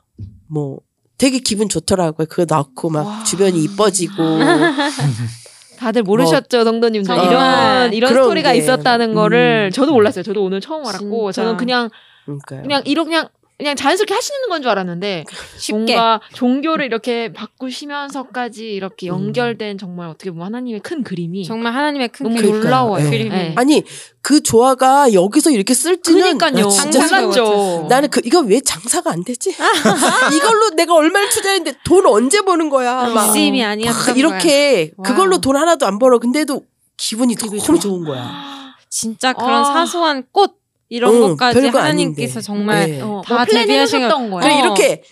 뭐 되게 기분 좋더라고요. 그거 넣고 막 와. 주변이 이뻐지고 다들 모르셨죠, 성도님들. 정말. 이런 이런 그런 스토리가 게. 있었다는 거를 음. 저도 몰랐어요. 저도 오늘 처음 알았고 진짜. 저는 그냥 그러니까요. 그냥 이런 그냥 그냥 자연스럽게 하시는 건 줄 알았는데 쉽게. 뭔가 종교를 이렇게 바꾸시면서까지 이렇게 음. 연결된 정말 어떻게 보면 하나님의 큰 그림이 정말 하나님의 큰 너무 그림. 놀라워요. 예. 그림이. 네. 아니 그 조화가 여기서 이렇게 쓸지는 그러니까요. 나 진짜 상상도 몰랐죠. 나는 그 이거 왜 장사가 안 되지? 이걸로 내가 얼마를 투자했는데 돈 언제 버는 거야? 막 욕심이 아니었던 막 이렇게 거야. 그걸로. 돈 하나도 안 벌어. 근데도 기분이 되게 너무 좋아. 좋은 거야. 진짜 그런 아. 사소한 꽃 이런 응, 것까지 하나님께서 아닌데. 정말 네. 어, 다뭐 플랜 대비하신 해놓으셨던 거- 거야. 그래 어. 이렇게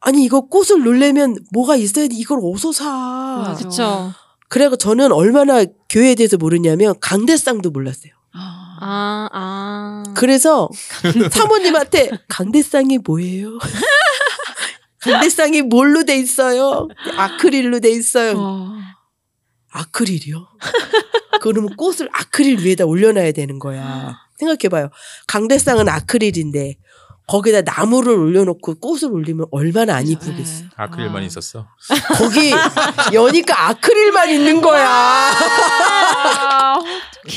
아니 이거 꽃을 놀려면 뭐가 있어야 돼 이걸 어디서 사. 그쵸. 그래고 저는 얼마나 교회에 대해서 모르냐면 강대상도 몰랐어요. 아. 아, 아. 그래서 사모님한테 강대상이 뭐예요? 강대상이 뭘로 돼 있어요? 아크릴로 돼 있어요. 어. 아크릴이요? 그러면 꽃을 아크릴 위에다 올려놔야 되는 거야. 생각해봐요. 강대상은 아크릴인데 거기다 나무를 올려놓고 꽃을 올리면 얼마나 안. 이쁘겠어. 예. 아크릴만 아. 있었어. 거기 여니까 아크릴만 있는 거야.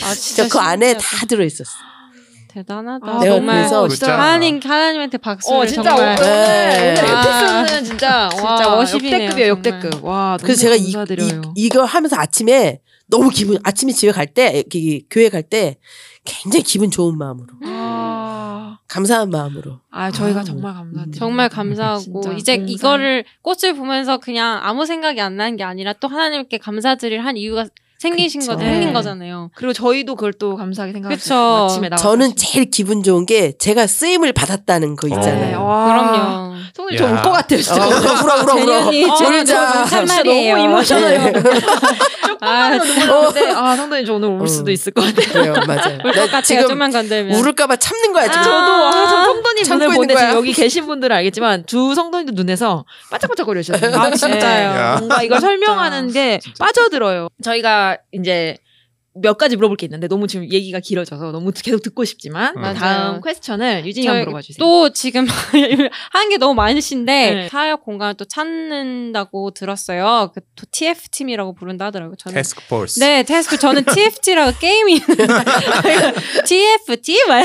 아, 진짜 그 안에 다 들어있었어. 대단하다. 아, 내가 정말 그래서 진짜 하나님 하나님한테 박수를 어 진짜 정말. 오늘 네. 오늘 아. 에피소드는 진짜 진짜 와 워십이네요, 역대급이에요 정말. 역대급 와 너무 그래서 제가 이, 감사드려요. 이, 이거 하면서 아침에 너무 기분, 아침에 집에 갈 때, 이- 교회 갈 때 굉장히 기분 좋은 마음으로, 아, 감사한 마음으로. 아 저희가 아, 정말 감사드려요. 정말 감사하고 진짜 이제 봉사. 이거를 꽃을 보면서 그냥 아무 생각이 안 나는 게 아니라 또 하나님께 감사드릴 한 이유가 생기신 거 그쵸. 생긴 네. 거잖아요. 그리고 저희도 그걸 또 감사하게 생각하고 그쵸. 아침에 나와 저는 제일 기분 좋은 게 제가 쓰임을 받았다는 거 있잖아요. 어. 와. 그럼요. 성님 야. 저울 것 같아요 진짜. 어, 울어, 울어, 울어. 아, 울자. 참 진짜 말이에요. 너무 이모셔널해요. 아, 눈물 나는데 아 성도님 저 오늘 울 어. 수도 있을 것 같아요. 맞아요. 울것 나 같아요. 지금 좀만 건들면. 울을까봐 참는 거야, 지금. 저도 아, 저 성도님 눈을 보는데 지금 거야. 여기 계신 분들은 알겠지만 두 성도님도 눈에서 반짝반짝 거리셨어요. 아, 진짜요? 야. 뭔가 이걸 설명하는 게 빠져들어요. 저희가 이제 몇 가지 물어볼 게 있는데 너무 지금 얘기가 길어져서 너무 계속 듣고 싶지만 맞아요. 다음 퀘스천을 유진이가 물어봐 주세요. 또 지금 하는 게 너무 많으신데 네. 사역 공간을 또 찾는다고 들었어요. 그 또 TF 팀이라고 부른다 하더라고요. 저는 테스크 포스. 네, 테스크 저는 TFT라고 게임이 TFT 말.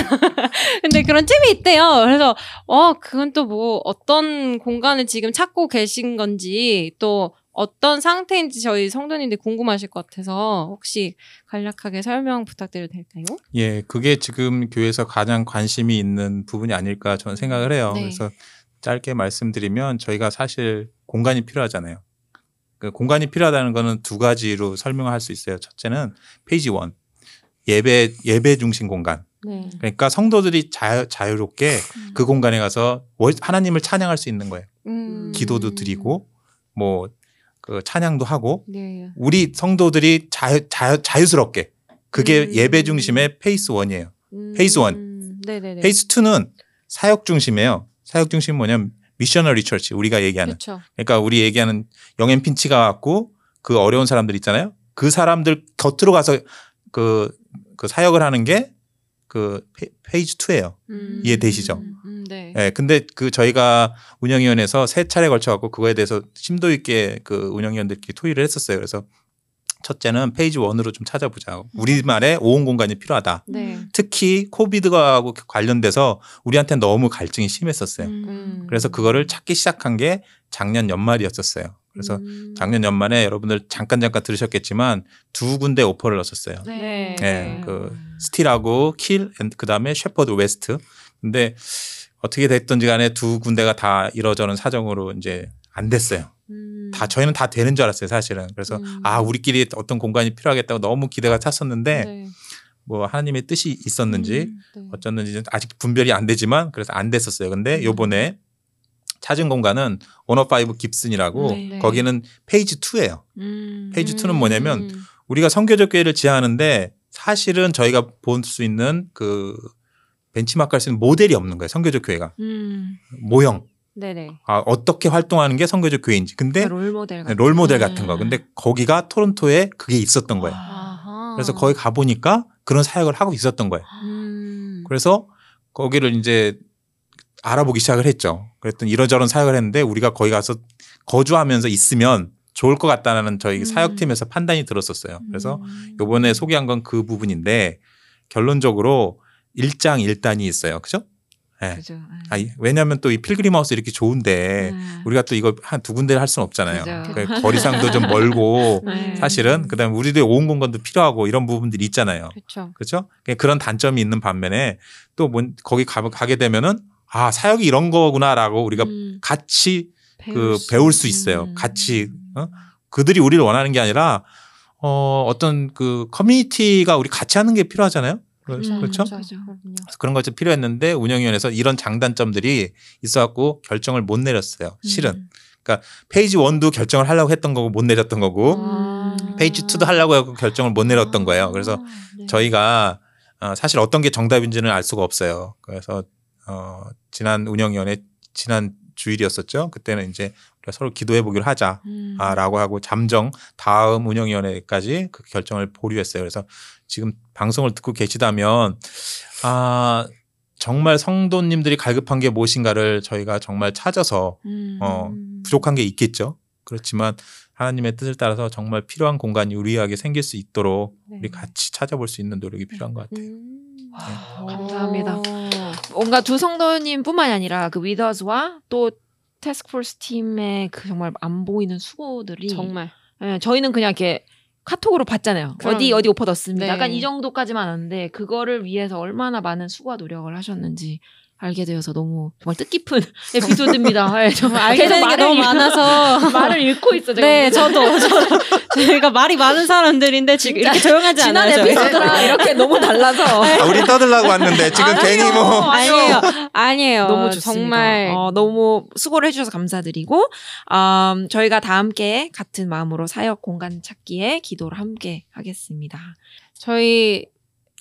근데 그런 팀이 있대요. 그래서 어 그건 또 뭐 어떤 공간을 지금 찾고 계신 건지 또 어떤 상태인지 저희 성도님들 궁금하실 것 같아서 혹시 간략하게 설명 부탁드려도 될까요? 예, 그게 지금 교회에서 가장 관심이 있는 부분이 아닐까 저는 생각을 해요. 네. 그래서 짧게 말씀드리면 저희가 사실 공간이 필요하잖아요. 그 공간이 필요하다는 거는 두 가지로 설명을 할수 있어요. 첫째는 페이지 원. 예배 예배 중심 공간. 네. 그러니까 성도들이 자유, 자유롭게 그 공간에 가서 월- 하나님을 찬양할 수 있는 거예요. 음. 기도도 드리고 뭐 그 찬양도 하고 네. 우리 성도들이 자유, 자유, 자유스럽게 그게 음. 예배 중심의 phase one이에요. 음. Phase one. 네네네. Phase 2는 사역 중심이에요. 사역 중심은 뭐냐면 missionary church 우리가 얘기하는. 그렇죠. 그러니까 우리 얘기하는 Yonge and Finch 가 갖고 그 어려운 사람들 있잖아요. 그 사람들 곁으로 가서 그, 그 사역을 하는 게 그 phase 2예요. 음. 이해되시죠? 음, 네. 예, 근데 그 저희가 운영위원회에서 세 차례 걸쳐 갖고 그거에 대해서 심도 있게 그 운영위원들끼리 토의를 했었어요. 그래서 첫째는 phase one으로 좀 찾아보자. 우리만의 own 공간이 필요하다. 네. 특히 COVID하고 관련돼서 우리한테 너무 갈증이 심했었어요. 음. 그래서 그거를 찾기 시작한 게 작년 연말이었었어요. 그래서 음. 작년 연말에 여러분들 잠깐 잠깐 들으셨겠지만 두 군데 오퍼를 넣었었어요. 네. 예, 그 Steeles하고 Keele, 그 다음에 Sheppard West. 근데 어떻게 됐든지 간에 두 군데가 다 이러저런 사정으로 이제 안 됐어요. 음. 다 저희는 다 되는 줄 알았어요, 사실은. 그래서 음. 아 우리끼리 어떤 공간이 필요하겠다고 너무 기대가 찼었는데 네. 뭐 하나님의 뜻이 있었는지 음, 네. 어쩌는지 아직 분별이 안 되지만 그래서 안 됐었어요. 근데 음. 요번에 찾은 공간은 one o five Gibson이라고 네. 거기는 phase 2예요. 음. Phase 2는 뭐냐면 음. 우리가 선교적 교회를 지향하는데 사실은 저희가 볼 수 있는 그 벤치마크 할 수 있는 모델이 없는 거예요. 성교적 교회가. 음. 모형. 네네. 아, 어떻게 활동하는 게 성교적 교회인지. 근데 롤 모델 같은 롤 모델 같은 거. 근데 거기가 토론토에 그게 있었던 거예요. 아하. 그래서 거기 가 보니까 그런 사역을 하고 있었던 거예요. 음. 그래서 거기를 이제 알아보기 시작을 했죠. 그랬더니 이러저런 사역을 했는데 우리가 거기 가서 거주하면서 있으면 좋을 것 같다는 저희 음. 사역팀에서 판단이 들었었어요. 그래서 음. 요번에 소개한 건 그 부분인데 결론적으로 일장일단이 있어요. 그죠? 예. 그죠. 아, 이- 왜냐하면 또 이 필그림 하우스 이렇게 좋은데 음. 우리가 또 이거 한 두 군데를 할 수는 없잖아요. 그죠. 그 거리상도 좀 멀고 네. 사실은 그다음에 우리도 온 공간도 필요하고 이런 부분들이 있잖아요. 그렇죠. 그렇죠? 그런 단점이 있는 반면에 또 뭔- 거기 가, 가게 되면은 아 사역이 이런 거구나라고 우리가 음. 같이 그 배울 수- 배울 수 있어요. 음. 같이 어? 그들이 우리를 원하는 게 아니라 어 어떤 그 커뮤니티가 우리 같이 하는 게 필요하잖아요. 그- 음, 그렇죠? 그렇죠. 그래서 그런 것이 필요했는데 운영위원회에서 이런 장단점들이 있어갖고 결정을 못 내렸어요. 실은 음. Phase 1도 결정을 하려고 했던 거고 못 내렸던 거고 아. Phase 2도 하려고 하고 결정을 못 내렸던 거예요. 그래서 네. 저희가 어, 사실 어떤 게 정답인지는 알 수가 없어요. 그래서 어, 지난 운영위원회 지난 주일이었었죠. 그때는 이제 우리가 서로 기도해 보기로 하자. 음. 아, 라고 하고 잠정 다음 운영위원회까지 그 결정을 보류했어요. 그래서 지금 방송을 듣고 계시다면 아 정말 성도님들이 갈급한 게 무엇인가를 저희가 정말 찾아서 음. 어, 부족한 게 있겠죠. 그렇지만 하나님의 뜻을 따라서 정말 필요한 공간이 우리에게 생길 수 있도록 네. 우리 같이 찾아볼 수 있는 노력이 필요한 것 같아요. 음. 아, 감사합니다. 오. 뭔가 두 성도님뿐만이 아니라 그 위더스와 또 테스크포스 팀의 그 정말 안 보이는 수고들이 정말 예, 저희는 그냥 이렇게 카톡으로 봤잖아요. 그럼. 어디 어디 오퍼 넣습니다. 네. 약간 이 정도까지만 아는데 그거를 위해서 얼마나 많은 수고와 노력을 하셨는지 알게 되어서 너무 정말 뜻깊은 에피소드입니다. 예, 정말 알게 되는 게 너무 읽- 많아서 말을 읽고 있어. 제가 네, 저도 저도 저희가 말이 많은 사람들인데 지금 이렇게 조용하지 지난 않아요. 저희. 에피소드랑 이렇게 너무 달라서 아, 우리 떠들라고 왔는데 지금 아니요. 괜히 뭐 아니에요, 아니에요. 너무 좋습니다. 정말 어, 너무 수고를 해주셔서 감사드리고 음, 저희가 다 함께 같은 마음으로 사역 공간 찾기에 기도를 함께 하겠습니다. 저희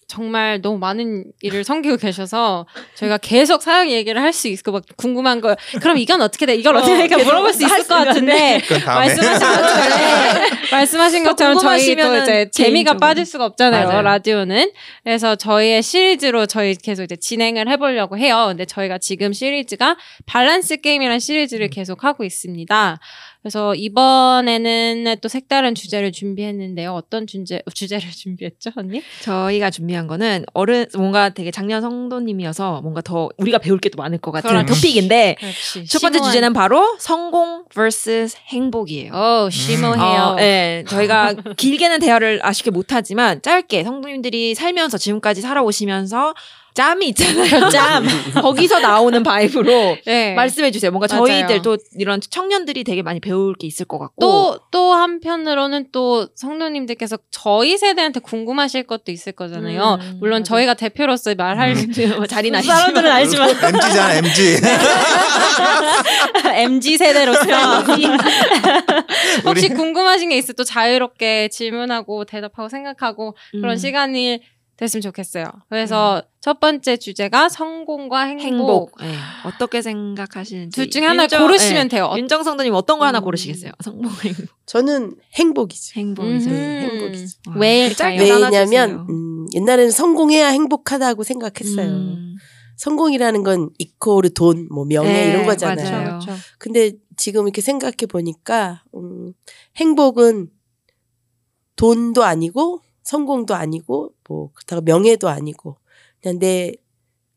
정말 너무 많은 일을 섬기고 계셔서 저희가 계속 사역 얘기를 할 수 있고 막 궁금한 거 그럼 이건 어떻게 돼? 이걸 어 떻게 해? 이렇게 물어볼 수 있을 할것 같은데 말씀하신 것처럼 네. 말씀하신 더 것처럼 저희 또 이제 재미가 개인적으로. 빠질 수가 없잖아요 맞아요. 라디오는 그래서 저희의 시리즈로 저희 계속 이제 진행을 해보려고 해요 근데 저희가 지금 시리즈가 밸런스 게임이라는 시리즈를 계속 하고 있습니다 그래서 이번에는 또 색다른 주제를 준비했는데요 어떤 주제 주제를 준비했죠 언니? 저희가 준비한 거는 어른 뭔가 되게 작년 성도님이어서 뭔가 더 우리가 배울 게 또 많을 것 같은 그렇죠. 토픽인데 그렇지 첫 번째 심오한- 주제는 바로 성공 vs 행복이에요. 어 심오해요 어, 네, 저희가 길게는 대화를 아쉽게 못하지만 짧게 성도님들이 살면서 지금까지 살아오시면서 짬이 있잖아요. 짬 거기서 나오는 바이브로 네. 말씀해 주세요. 뭔가 맞아요. 저희들도 이런 청년들이 되게 많이 배울 게 있을 것 같고 또, 또 한편으로는 또 성도님들께서 저희 세대한테 궁금하실 것도 있을 거잖아요. 음, 물론 맞아. 저희가 대표로서 말할 자리는 아니지만 사람들은 알지만 MG잖아 MG. MG 세대로서 혹시 궁금하신 게 있으면 또 자유롭게 질문하고 대답하고 생각하고 그런 음. 시간이 됐으면 좋겠어요. 그래서 첫 번째 주제가 성공과 행복. 행복 네. 어떻게 생각하시는지 둘 중에 하나 윤정- 고르시면 네. 돼요. 윤정 성도님 어떤 거 하나 음. 고르시겠어요? 성공 행복 저는 행복이죠. 행복이죠. 와. 왜일까요? 짧게 나눠주세요. 왜냐하면 음, 옛날에는 성공해야 행복하다고 생각했어요. 음. 성공이라는 건 이코르 돈, 뭐 명예 네, 이런 거잖아요. 맞아요. 그렇죠. 근데 지금 이렇게 생각해 보니까 음, 행복은 돈도 아니고 성공도 아니고 뭐 그렇다고 명예도 아니고 그냥 내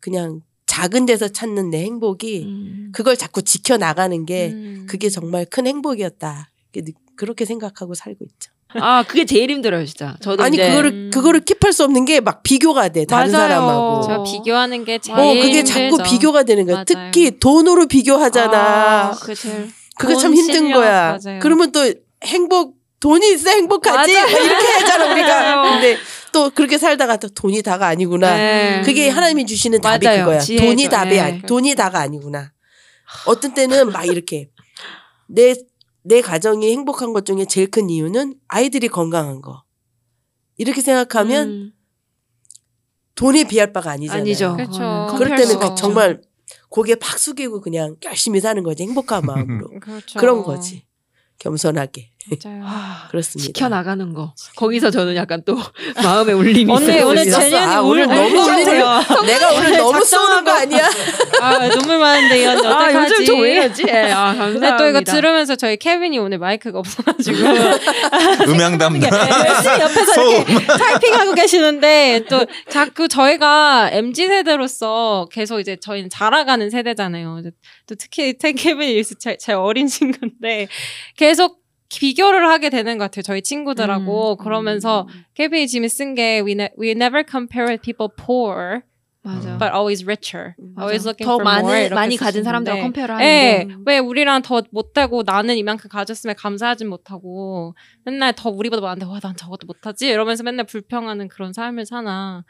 그냥 작은 데서 찾는 내 행복이 음. 그걸 자꾸 지켜 나가는 게 음. 그게 정말 큰 행복이었다. 그렇게 생각하고 살고 있죠. 아 그게 제일 힘들어요 진짜. 저도 아니 그거를 음. 그거를 킵할 수 없는 게 막 비교가 돼 다른 맞아요. 사람하고. 저 비교하는 게 제일 어 그게 자꾸 힘들죠. 비교가 되는 거야. 맞아요. 특히 돈으로 비교하잖아. 아, 그게 제일 돈, 참 힘든 실력, 거야. 맞아요. 그러면 또 행복 돈이 있어 행복하지 맞아요. 막 이렇게 하잖아 우리가. 근데 또 그렇게 살다가 또 돈이 다가 아니구나. 네. 그게 하나님이 주시는 답이 맞아요. 그거야. 지혜죠. 돈이 답이 네. 아니 돈이 다가 아니구나. 어떤 때는 막 이렇게 내 내 가정이 행복한 것 중에 제일 큰 이유는 아이들이 건강한 거. 이렇게 생각하면 음, 돈에 비할 바가 아니잖아요. 아니죠. 그렇죠. 그럴 때는 그. 정말 고개 팍 숙이고 그냥 열심히 사는 거지 행복한 마음으로 그렇죠. 그런 거지 겸손하게 맞아요. 아, 그렇습니다. 지켜 나가는 거. 거기서 저는 약간 또 마음의 울림이 언니 있어요. 오늘. 제니언니 아, 오늘 너무 너무 울리네요. 내가 오늘 너무 쏘는 거 아니야? 아 눈물 많은데 이 언니 아 어떡하지? 요즘 저왜 이러지? 예, 아 감사합니다. 또 이거 들으면서 저희 케빈이 오늘 마이크가 없어가지고 음향 담당. 열심히 옆에서 소음. 이렇게 타이핑하고 계시는데 또 자꾸 저희가 mz 세대로서 계속 이제 저희는 자라가는 세대잖아요. 또 특히 태- 케빈이 제, 제 어린 친구인데 계속 비교를 하게 되는 것 같아요. 저희 친구들하고 음. 그러면서 케빈이 지금 쓴게 we, ne- we never compare with people poor 맞아. but always richer. 맞아. always looking 더 for more 많은 이렇게 많이 가진. 사람들과 compare를 예, 하는데 왜 우리랑 더 못되고 나는 이만큼 가졌으면 감사하진 못하고 맨날 더 우리보다 많은데 와 난 저것도 못하지 이러면서 맨날 불평하는 그런 삶을 사나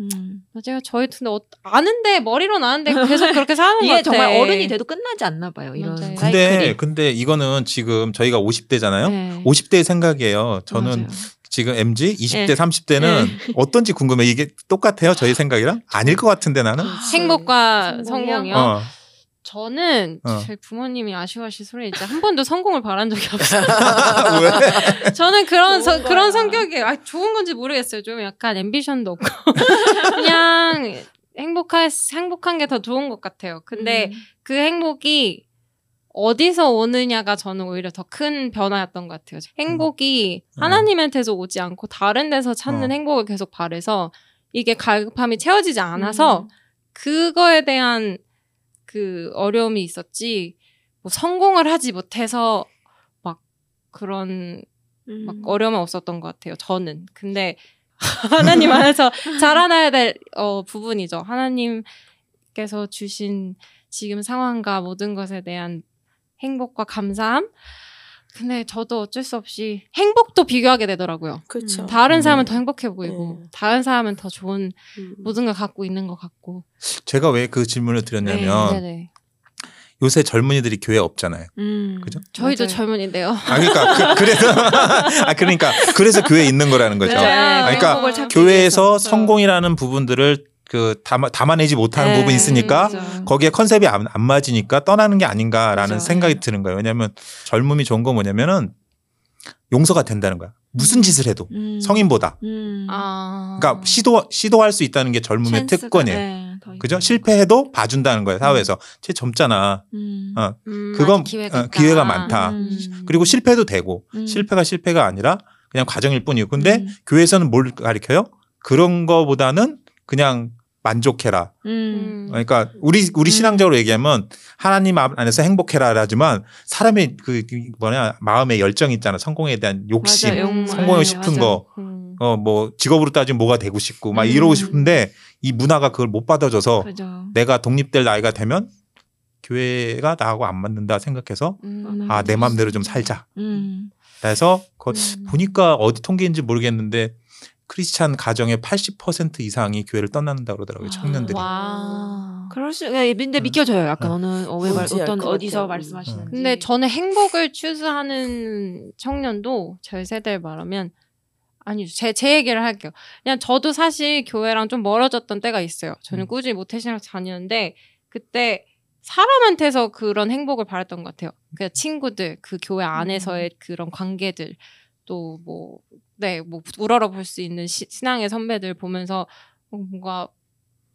음. 맞아요 저희 근데 어, 아는데 머리로 아는데 계속 그렇게 사는 것 이게 같아 정말 어른이 돼도 끝나지 않나 봐요. 이런 맞아요. 근데 사이클이. 근데 이거는 지금 저희가 50대잖아요. 네. 50대의 생각이에요. 저는 맞아요. 지금 MG 20대 네. 30대는 어떤지 궁금해. 이게 똑같아요? 저희 생각이랑? 아닐 것 같은데 나는. 행복과 성공이요? 성공이요 어. 저는 어. 저희 부모님이 아쉬워하실 소리 이제 한 번도 성공을 바란 적이 없어요 왜? 저는 그런 서, 그런 성격이에요. 아, 좋은 건지 모르겠어요. 좀 약간 앰비션도 없고 그냥 행복할 행복한 게 더 좋은 것 같아요. 근데 음. 그 행복이 어디서 오느냐가 저는 오히려 더 큰 변화였던 것 같아요. 행복이 음. 하나님한테서 오지 않고 다른 데서 찾는 어. 행복을 계속 바래서 이게 갈급함이 채워지지 않아서 음. 그거에 대한 그 어려움이 있었지 뭐 성공을 하지 못해서 막 그런 막 음. 어려움은 없었던 것 같아요. 저는. 근데 하나님 안에서 자라나야 될 어, 부분이죠. 하나님께서 주신 지금 상황과 모든 것에 대한 행복과 감사함. 근데 저도 어쩔 수 없이 행복도 비교하게 되더라고요. 그렇죠. 음. 다른 사람은 음. 더 행복해 보이고 네. 다른 사람은 더 좋은 음. 모든 걸 갖고 있는 것 같고. 제가 왜 그 질문을 드렸냐면 네네. 요새 젊은이들이 교회 없잖아요. 음. 그죠? 저희도 맞아요. 젊은인데요. 아 그러니까 그, 래서 아 그러니까 그래서 교회에 있는 거라는 거죠. 네, 그러니까 행복을 찾기 교회에서. 성공이라는 부분들을 그 담아, 담아내지 못하는 네, 부분이 있으니까 맞아. 거기에 컨셉이 안, 안 맞으니까 떠나는 게 아닌가라는 그죠. 생각이 드는 거예요. 왜냐하면 젊음이 좋은 건 뭐냐면은 용서가 된다는 거야. 무슨 짓을 해도 음. 성인보다. 음. 아. 그러니까 시도 시도할 수 있다는 게 젊음의 찬스가, 특권이에요. 네, 더 그죠? 실패해도 봐준다는 거예요. 사회에서. 쟤 젊잖아. 음. 어. 음, 그건 기회가, 어. 기회가 많다. 음. 그리고 실패도 되고 음. 실패가 실패가 아니라 그냥 과정일 뿐이고. 근데 음. 교회에서는 뭘 가르쳐요? 그런 거보다는 그냥 만족해라. 음. 그러니까 우리 우리 음. 신앙적으로 얘기하면 하나님 앞- 안에서 행복해라 하지만 사람의 그 뭐냐 마음의 열정이 있잖아. 성공에 대한 욕심, 맞아요. 음, 성공하고 네, 싶은 맞아. 거. 음. 어뭐 직업으로 따지면 뭐가 되고 싶고 막 음. 이러고 싶은데 이 문화가 그걸 못 받아줘서 그죠. 내가 독립될 나이가 되면 교회가 나하고 안 맞는다 생각해서 음. 아내 마음대로 좀 살자. 음. 그래서 그 음. 보니까 어디 통계인지 모르겠는데 크리스찬 가정의 80% 이상이 교회를 떠난다 그러더라고요 아, 청년들이. 와. 그럴 수, 예, 근데 믿겨져요. 약간 어느 어느 말, 뭔지 알 어떤 것 어디서 같아요. 말씀하시는지. 근데 저는 행복을 추구하는 청년도 저희 세대를 말하면 아니 제, 제 얘기를 할게요. 그냥 저도 사실 교회랑 좀 멀어졌던 때가 있어요. 저는 음. 꾸준히 모태신앙 다니는데 그때 사람한테서 그런 행복을 바랬던 것 같아요. 그냥 친구들, 그 교회 안에서의 그런 관계들, 또 뭐, 네, 뭐, 우러러 볼 수 있는 시- 신앙의 선배들 보면서 뭔가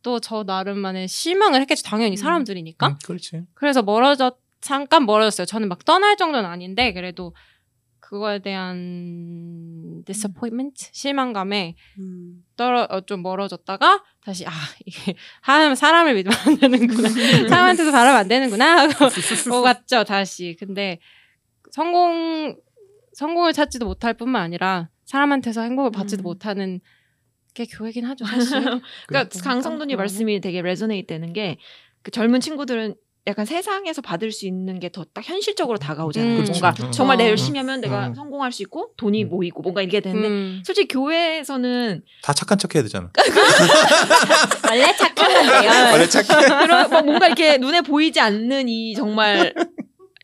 또 저 나름만의 실망을 했겠죠. 당연히 음. 사람들이니까. 음, 그렇지. 그래서 멀어졌 잠깐 멀어졌어요. 저는 막 떠날 정도는 아닌데 그래도 그거에 대한 disappointment 실망감에 음. 떨어 어, 좀 멀어졌다가 다시 아 이게 하나님 사람을 믿으면 안 되는구나 사람한테도 바라면 안 되는구나 하고 오갔죠 다시 근데 성공 성공을 찾지도 못할 뿐만 아니라 사람한테서 행복을 받지도 음. 못하는 게 교회긴 하죠 사실 그러니까 강성돈이 그러네. 말씀이 되게 레조네이트 되는 게 그 젊은 친구들은 약간 세상에서 받을 수 있는 게 더 딱 현실적으로 다가오잖아요. 음, 뭔가 그렇죠. 정말 내가 음. 열심히 하면 내가 음. 성공할 수 있고 돈이 음. 모이고 뭔가 이게 되는데 음. 솔직히 교회에서는 다 착한 척 해야 되잖아. 원래 착한데요. 원래 착해. 그런 뭐 뭔가 이렇게 눈에 보이지 않는 이 정말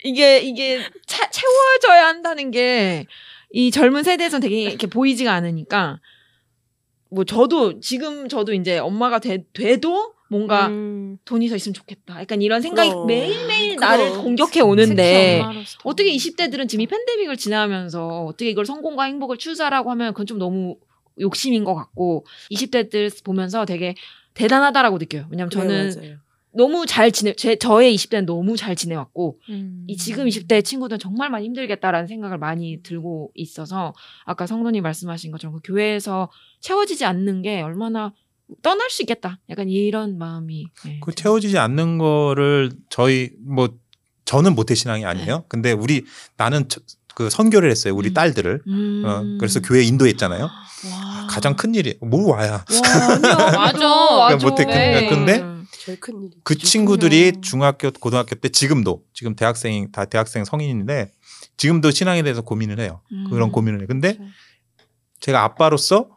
이게 이게 차- 채워져야 한다는 게 이 젊은 세대에서는 되게 이렇게 보이지가 않으니까 뭐 저도 지금 저도 이제 엄마가 돼, 돼도 뭔가 음. 돈이 더 있으면 좋겠다. 약간 이런 생각이 그럼. 매일매일 그럼. 나를 공격해 오는데. 어떻게 20대들은 지금 이 팬데믹을 지나면서 어떻게 이걸 성공과 행복을 추구하라고 하면 그건 좀 너무 욕심인 것 같고 20대들 보면서 되게 대단하다라고 느껴요. 왜냐면 저는 네. 너무 잘 지내 제 저의 20대는 너무 잘 지내왔고 음. 이 지금 20대 친구들은 정말 많이 힘들겠다라는 생각을 많이 들고 있어서 아까 성도님 말씀하신 것처럼 그 교회에서 채워지지 않는 게 얼마나 떠날 수 있겠다. 약간 이런 마음이 네, 그 채워지지 않는 거를 저희 뭐 저는 모태 신앙이 아니에요. 근데 우리 나는 저- 그 선교를 했어요. 우리 음. 딸들을. 음. 어, 그래서 교회 인도했잖아요. 와. 가장 큰 일이 뭘 와야. 와, 아니요. 맞아, 맞아. 못해. 네. 근데 제일 큰 일이. 그 친구들이 중학교, 고등학교 때 지금도 지금 대학생이 다 대학생 성인인데 지금도 신앙에 대해서 고민을 해요. 음. 그런 고민을 해. 근데 그렇죠. 제가 아빠로서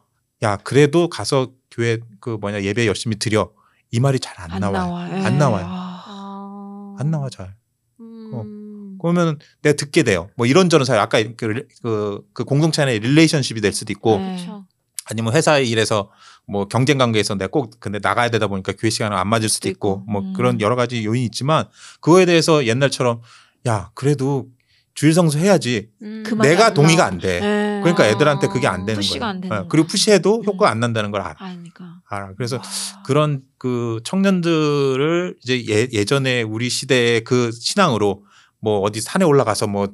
야 그래도 가서 교회 그 뭐냐 예배 열심히 드려 이 말이 잘안안 나와요. 나와요. 안 나와요. 아. 아. 안 나와 잘. 음. 그러면 내가 듣게 돼요. 뭐 이런저런 사회 아까 그, 리- 그, 그 공동체 안에 relationship이 될 수도 있고 네. 그렇죠. 아니면 회사 일에서 뭐 경쟁 관계에서 내가 꼭 근데 나가야 되다 보니까 교회 시간을 안 맞을 수도 있고. 뭐 음. 그런 여러 가지 요인이 있지만 그거에 대해서 옛날처럼 야 그래도 주일 성수 해야지. 음. 내가 안 동의가. 안 돼. 네. 그러니까 아. 애들한테 그게 안 되는 거야. 안 되는 어, 그리고 푸시해도 음. 효과가 안 난다는 걸 알아. 아니까. 알아. 그래서 그런 그 청년들을 이제 예, 예전에 우리 시대의 그 신앙으로 뭐 어디 산에 올라가서 뭐,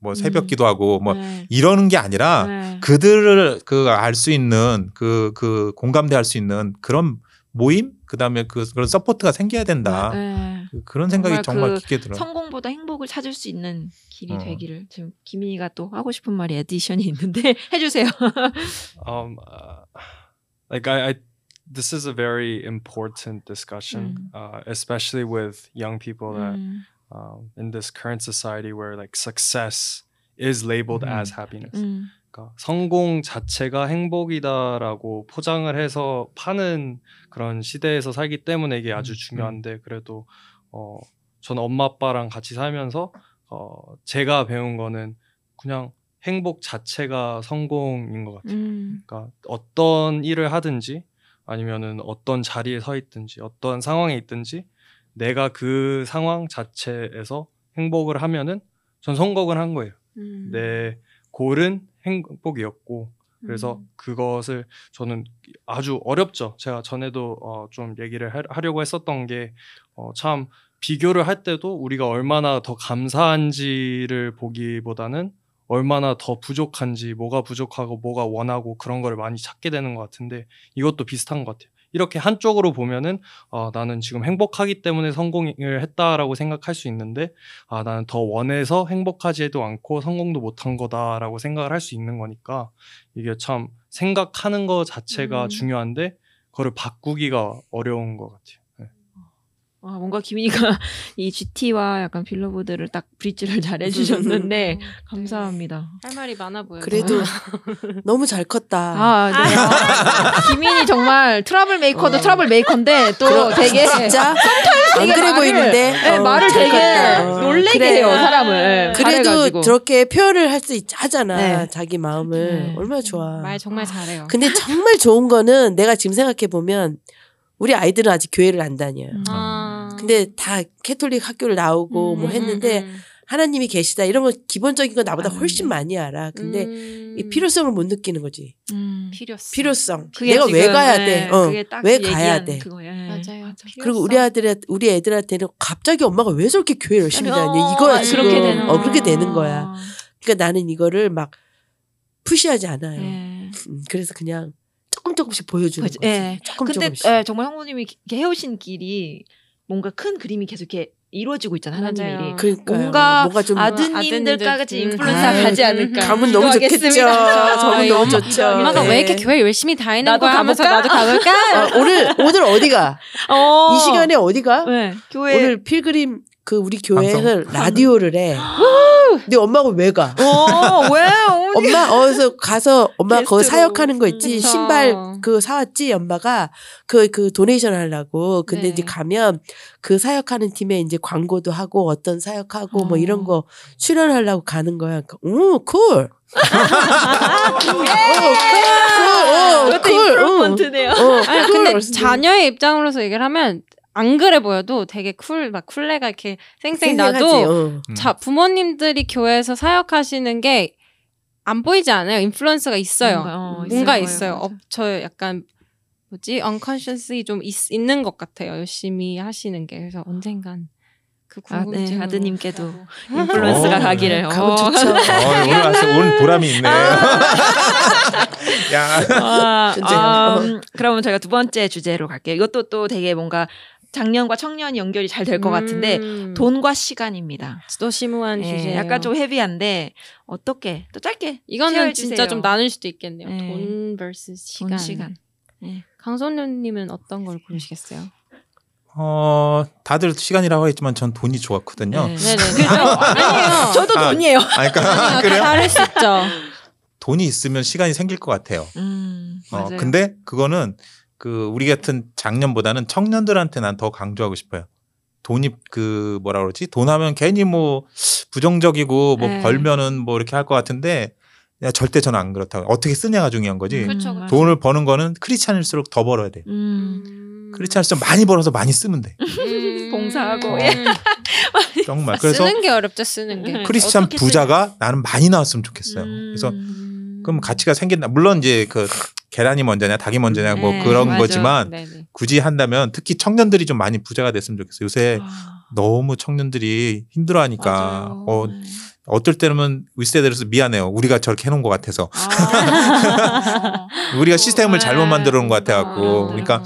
그뭐 새벽 음. 기도하고 뭐 네. 이러는 게 아니라 네. 그들을 그 알 수 있는 그그 공감대할 수 있는 그런 모임 그다음에 그 그런 support가 생겨야 된다. 네. 그- 그런 생각이 정말 정말 그 깊게 들어요. 성공보다 행복을 찾을 수 있는 길이 어. 되기를 지금 김민희가 또 하고 싶은 말이 addition이 있는데 해 주세요. um uh, like I, I this is a very important discussion uh, especially with young people that 음, um, in this current society where like success is labeled 음. as happiness 음, 그러니까 성공 자체가 행복이다라고 포장을 해서 파는 그런 시대에서 살기 때문에 이게 아주 음, 중요한데 그래도 어 저는 엄마 아빠랑 같이 살면서 어 제가 배운 거는 그냥 행복 자체가 성공인 것 같아요. 음, 그러니까 어떤 일을 하든지 아니면은 어떤 자리에 서 있든지 어떤 상황에 있든지 내가 그 상황 자체에서 행복을 하면은 전 성공을 한 거예요. 음. 내 골은 행복이었고 그래서 음. 그것을 저는 아주 어렵죠. 제가 전에도 어, 좀 얘기를 하, 하려고 했었던 게 어, 참 비교를 할 때도 우리가 얼마나 더 감사한지를 보기보다는 얼마나 더 부족한지 뭐가 부족하고 뭐가 원하고 그런 거를 많이 찾게 되는 것 같은데 이것도 비슷한 것 같아요. 이렇게 한쪽으로 보면은 아, 나는 지금 행복하기 때문에 성공을 했다라고 생각할 수 있는데 아, 나는 더 원해서 행복하지도 않고 성공도 못한 거다라고 생각을 할 수 있는 거니까 이게 참 생각하는 거 자체가 음. 중요한데 그거를 바꾸기가 어려운 것 같아요. 네. 아, 뭔가 김민희가 이 GT와 약간 빌러보드를 딱 브릿지를 잘 해주셨는데 감사합니다. 할 말이 많아 보여요. 그래도 너무 잘 컸다. 아, 네. 아, 김민희 정말 troublemaker도 어. troublemaker인데 또 되게 진짜 안 그래 보이는데 네, 어, 말을 잘 되게 컸다. 어. 놀래게 그래. 해요 사람을. 그래도 잘해가지고. 저렇게 표현을 할수 하잖아 네. 자기 마음을 네. 얼마나 좋아. 말 정말 잘해요. 근데 정말 좋은 거는 내가 지금 생각해 보면 우리 아이들은 아직 교회를 안 다녀요. 음. 아. 근데 다 캐톨릭 학교를 나오고 뭐 음, 했는데 음, 음. 하나님이 계시다 이런 거 기본적인 거 나보다 아, 훨씬 네. 많이 알아. 근데 음. 이 필요성을 못 느끼는 거지. 음. 필요성. 필요성. 그게 내가 왜 지금, 가야 네, 돼? 어, 그게 딱왜 가야 돼? 그거예요. 맞아요. 그리고 우리 아들의 우리 애들한테는 갑자기 엄마가 왜 저렇게 교회 열심히 다니? 이거야 어, 지금. 그렇게 되는 어 그렇게 되는 아. 거야. 그러니까 나는 이거를 막 푸시하지 않아요. 네. 음, 그래서 그냥 조금 조금씩 보여주는. 거지. 예. 조금 근데 조금씩. 예, 정말 형부님이 이렇게 해오신 길이 뭔가 큰 그림이 계속 이렇게 이루어지고 있잖아요. 하나님 맞아요. 일이. 그러니까요. 뭔가 뭔가 좀 아드님들까지 아드님들, 음. 가지 않을까. 가면 너무 좋겠죠. 저는 아, 너무 좋죠. 엄마가 네. 왜 이렇게 교회 열심히 다니는 나도 거야 하면서 가볼까? 나도 가볼까? 어, 오늘 오늘 어디가? 어. 이 시간에 어디가? 네. 교회 오늘 필그림 그 우리 교회에서 방송? 라디오를 해. 근데 엄마가 왜 가? 어, 왜? 엄마 어디서 가서 엄마 거기 게스트로. 사역하는 거 있지 그쵸. 신발 그 사왔지 엄마가 그그 donation 하려고 근데 네. 이제 가면 그 사역하는 팀에 이제 광고도 하고 어떤 사역하고 뭐 어. 이런 거 출연하려고 가는 거야. 그러니까, 오 Cool. 어, 그것도 cool. 어, improvement네요. 어, 아니 cool. 근데 자녀의 입장으로서 얘기를 하면 안 그래 보여도 되게 cool 막 쿨레가 이렇게 쌩쌩 생생하지. 나도 어. 음. 자 부모님들이 교회에서 사역하시는 게 안 보이지 않아요. Influence가 있어요. 뭔가, 어, 뭔가 있을 있어요. 거예요. 어, 저 약간 뭐지 unconsciously 좀 있, 있는 것 같아요. 열심히 하시는 게 그래서 언젠간 그 아, 궁금증 네, 아드님께도 인플루언스가 어, 가기를. 가면 어. 좋죠. 어, 오늘 아주 오늘 보람이 있네. 야. 아, 진짜요. 아, 음, 그러면 저희가 두 번째 주제로 갈게요. 이것도 또 되게 뭔가 작년과 청년이 연결이 잘 될 것 같은데 음. 돈과 시간입니다. 또 심오한 예, 주제예요. 약간 좀 헤비한데 어떻게 또 짧게 이거는. 진짜 좀 나눌 수도 있겠네요. 네. 돈 vs 시간. 돈 시간. 강선우님은 어떤 걸 고르시겠어요? 어, 다들 시간이라고 했지만 전 돈이 좋았거든요. 네. 네 네. 아니에요. 저도 아, 돈이에요. 아, 그러니까 아니요. 다 그래요? 다를 수 있죠. 돈이 있으면 시간이 생길 것 같아요. 음, 어, 맞아요. 근데 그거는 그 우리 같은 작년보다는 청년들한테 난 더 강조하고 싶어요. 돈이 그 뭐라 그러지? 돈 하면 괜히 뭐 부정적이고 뭐 네. 벌면은 뭐 이렇게 할 것 같은데 야, 절대 저는 안 그렇다고. 어떻게 쓰냐가 중요한 거지. 음, 그쵸, 맞아요. 돈을 버는 거는 크리스찬일수록 더 벌어야 돼. 음, 크리스찬일수록 많이 벌어서 많이 쓰면 돼. 음. 음. 예. 정말 그래서 쓰는 게 어렵죠 쓰는 게. 음. 크리스찬 부자가 나는 많이 나왔으면 좋겠어요. 그래서 음. 그럼 가치가 생긴다. 물론 이제 그 계란이 먼저냐 닭이 먼저냐 뭐 네, 그런 맞아. 거지만 네네. 굳이 한다면 특히 청년들이 좀 많이 부자가 됐으면 좋겠어요. 요새 아, 너무 청년들이 힘들어하니까. 어, 어떨 때는 윗세대로서 미안해요. 우리가 저렇게 해놓은 것 같아서 아. 우리가 시스템을 잘못 네. 만들어 놓은 것 같아갖고 아. 그러니까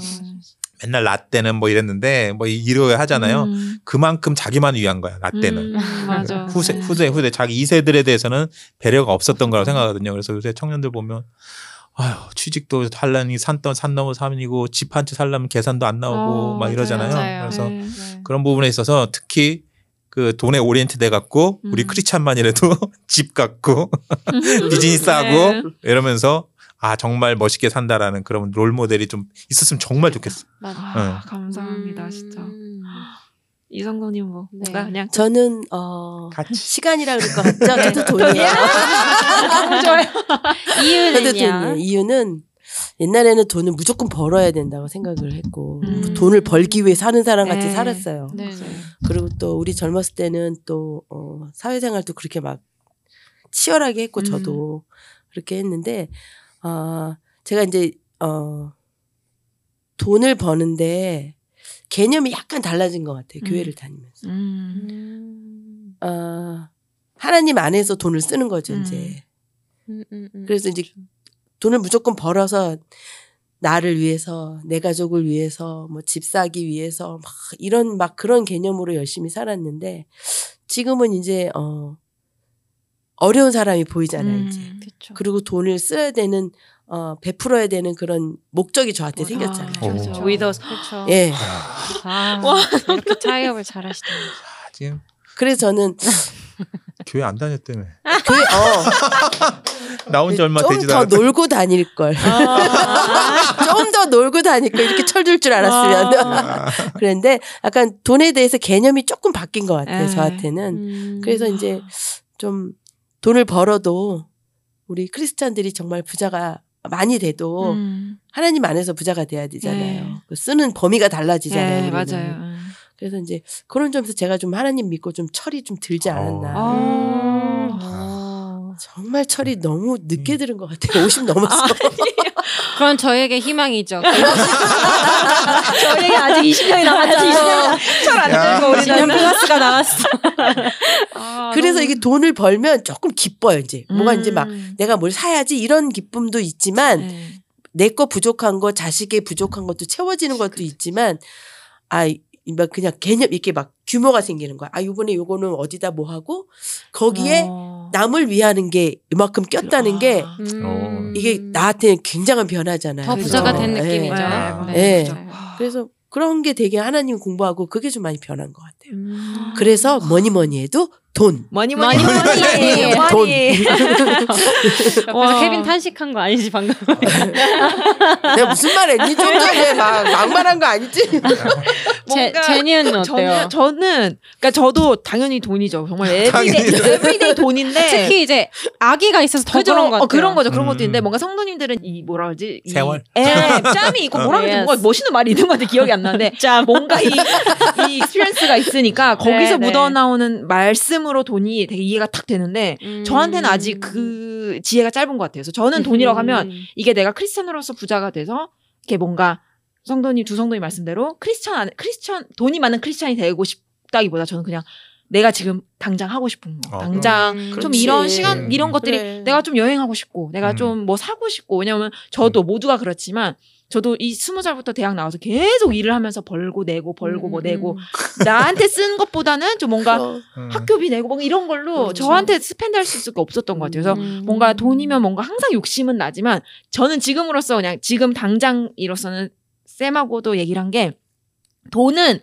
맨날 라떼는 뭐 이랬는데 뭐 이러야 하잖아요. 음. 그만큼 자기만 위한 거야 라떼는. 음. 후세 후세 후세 자기 2세들에 대해서는 배려가 없었던 거라고 생각하거든요. 그래서 요새 청년들 보면 아유 취직도 살라니 산더 산 넘어 산이고 집 한 채 살려면 계산도 안 나오고 어, 막 이러잖아요. 맞아요. 그래서 네. 그런 부분에 있어서 특히 그 돈에 오리엔트 돼 갖고 우리 음. 크리스찬만이라도 집 갖고 비즈니스 하고 네. 이러면서 아 정말 멋있게 산다라는 그런 롤 모델이 좀 있었으면 정말 좋겠어. 맞아. 아, 감사합니다, 진짜. 음. 이성도님 뭐 네. 뭔가 그냥 저는 어 같이 시간이라 그럴 것 같죠? 저도 돈이에요. 너무 좋아요. 이유는요? 돈이에요. 이유는 옛날에는 돈을 무조건 벌어야 된다고 생각을 했고 음. 돈을 벌기 위해 사는 사람 같이 네. 살았어요. 네. 그리고 또 우리 젊었을 때는 또 어, 사회생활도 그렇게 막 치열하게 했고 음. 저도 그렇게 했는데 아 제가 이제 어 돈을 버는데 개념이 약간 달라진 것 같아요. 음. 교회를 다니면서. 음. 음. 어, 하나님 안에서 돈을 쓰는 거죠, 음. 이제. 음, 음, 음. 그래서 이제 돈을 무조건 벌어서 나를 위해서, 내 가족을 위해서, 뭐 집 사기 위해서, 막 이런 막 그런 개념으로 열심히 살았는데 지금은 이제, 어, 어려운 사람이 보이잖아요, 음. 이제. 그쵸. 그리고 돈을 써야 되는, 어, 베풀어야 되는 그런 목적이 저한테 생겼잖아요. 아, 그렇죠. 위더 그쵸. 예. 아, 이렇게 타협을 잘하시다. 아, 지금 그래서 저는 교회 안 다녔다며. 교회, 어, 나온 지 얼마 더 않았다. 놀고 다닐 걸. 아. 좀더 놀고 다닐 걸. 이렇게 철들 줄 알았으면. 아, 그런데 약간 돈에 대해서 개념이 조금 바뀐 것 같아요. 에. 저한테는. 음. 그래서 이제 좀 돈을 벌어도 우리 크리스찬들이 정말 부자가 많이 돼도 음. 하나님 안에서 부자가 돼야 되잖아요. 네. 그 쓰는 범위가 달라지잖아요. 네. 맞아요. 그래서 이제 그런 점에서 제가 좀 하나님 믿고 좀 철이 좀 들지 않았나. 아. 어. 정말 철이 너무 늦게 들은 것 같아요. 50 넘었어. 그건 저에게 희망이죠. 저희 아직 20년이 남았잖아요. 철안 야. 들고 지금 우리는. 플러스가 나왔어. 아, 그래서 너무- 이게 돈을 벌면 조금 기뻐요. 이제 뭔가 이제 막 음. 내가 뭘 사야지 이런 기쁨도 있지만 네. 내거 부족한 거 자식의 부족한 것도 채워지는 것도 있지만 아 막 그냥 개념 이렇게 막 규모가 생기는 거야. 아 요번에 요거는 어디다 뭐 하고 거기에 어. 남을 위하는 게 이만큼 꼈다는 게 아. 음. 이게 나한테 굉장한 변화잖아요. 더. 부자가 된 예. 느낌이죠. 네, 네. 그죠. 그래서 그런 게 되게 하나님 공부하고 그게 좀 많이 변한 것 같아요. 음. 그래서 뭐니 뭐니 해도 돈. Money money money money. Money 돈. 와. 케빈 탄식한 거 아니지 방금? 내가 무슨 말 했니? 좀 전에 막 막말한 거 아니지? 제, 뭔가 제니언은 어때요? 저는 저는 그러니까 저도 당연히 돈이죠. 정말 everyday 돈인데 특히 이제 아기가 있어서 더 그죠? 그런 것 같아요. 어, 그런 거죠. 그런 음. 것도 있는데 뭔가 성도님들은 이 뭐라 그러지? 이- 세월? 예, 짬이 있고 뭐라 그러지? Yes. 뭔가 멋있는 말이 있는 것 같아. 기억이 안 나는데 짬. 뭔가 이, 이 experience가 있으니까 거기서 네, 네. 묻어나오는 말씀 으로 돈이 되게 이해가 탁 되는데 음. 저한테는 아직 그 지혜가 짧은 것 같아요. 그래서 저는 돈이라고 하면 이게 내가 크리스찬으로서 부자가 돼서 이렇게 뭔가 성도님 두 성도님 말씀대로 크리스찬 안- 크리스찬 돈이 많은 크리스찬이 되고 싶다기보다 저는 그냥 내가 지금 당장 하고 싶은 거 어, 당장 음. 좀 그렇지. 이런 시간 음. 이런 것들이 그래. 내가 좀 여행하고 싶고 내가 음. 좀뭐 사고 싶고 왜냐면 저도 모두가 그렇지만 저도 이 스무 살부터 대학 나와서 계속 일을 하면서 벌고 내고 벌고 뭐 음, 내고 음. 나한테 쓴 것보다는 좀 뭔가 어, 음. 학교비 내고 뭐 이런 걸로 그렇죠. 저한테 spend 할 수가 없었던 것 같아요. 그래서 음. 뭔가 돈이면 뭔가 항상 욕심은 나지만 저는 지금으로서 그냥 지금 당장이로서는 쌤하고도 얘기를 한 게 돈은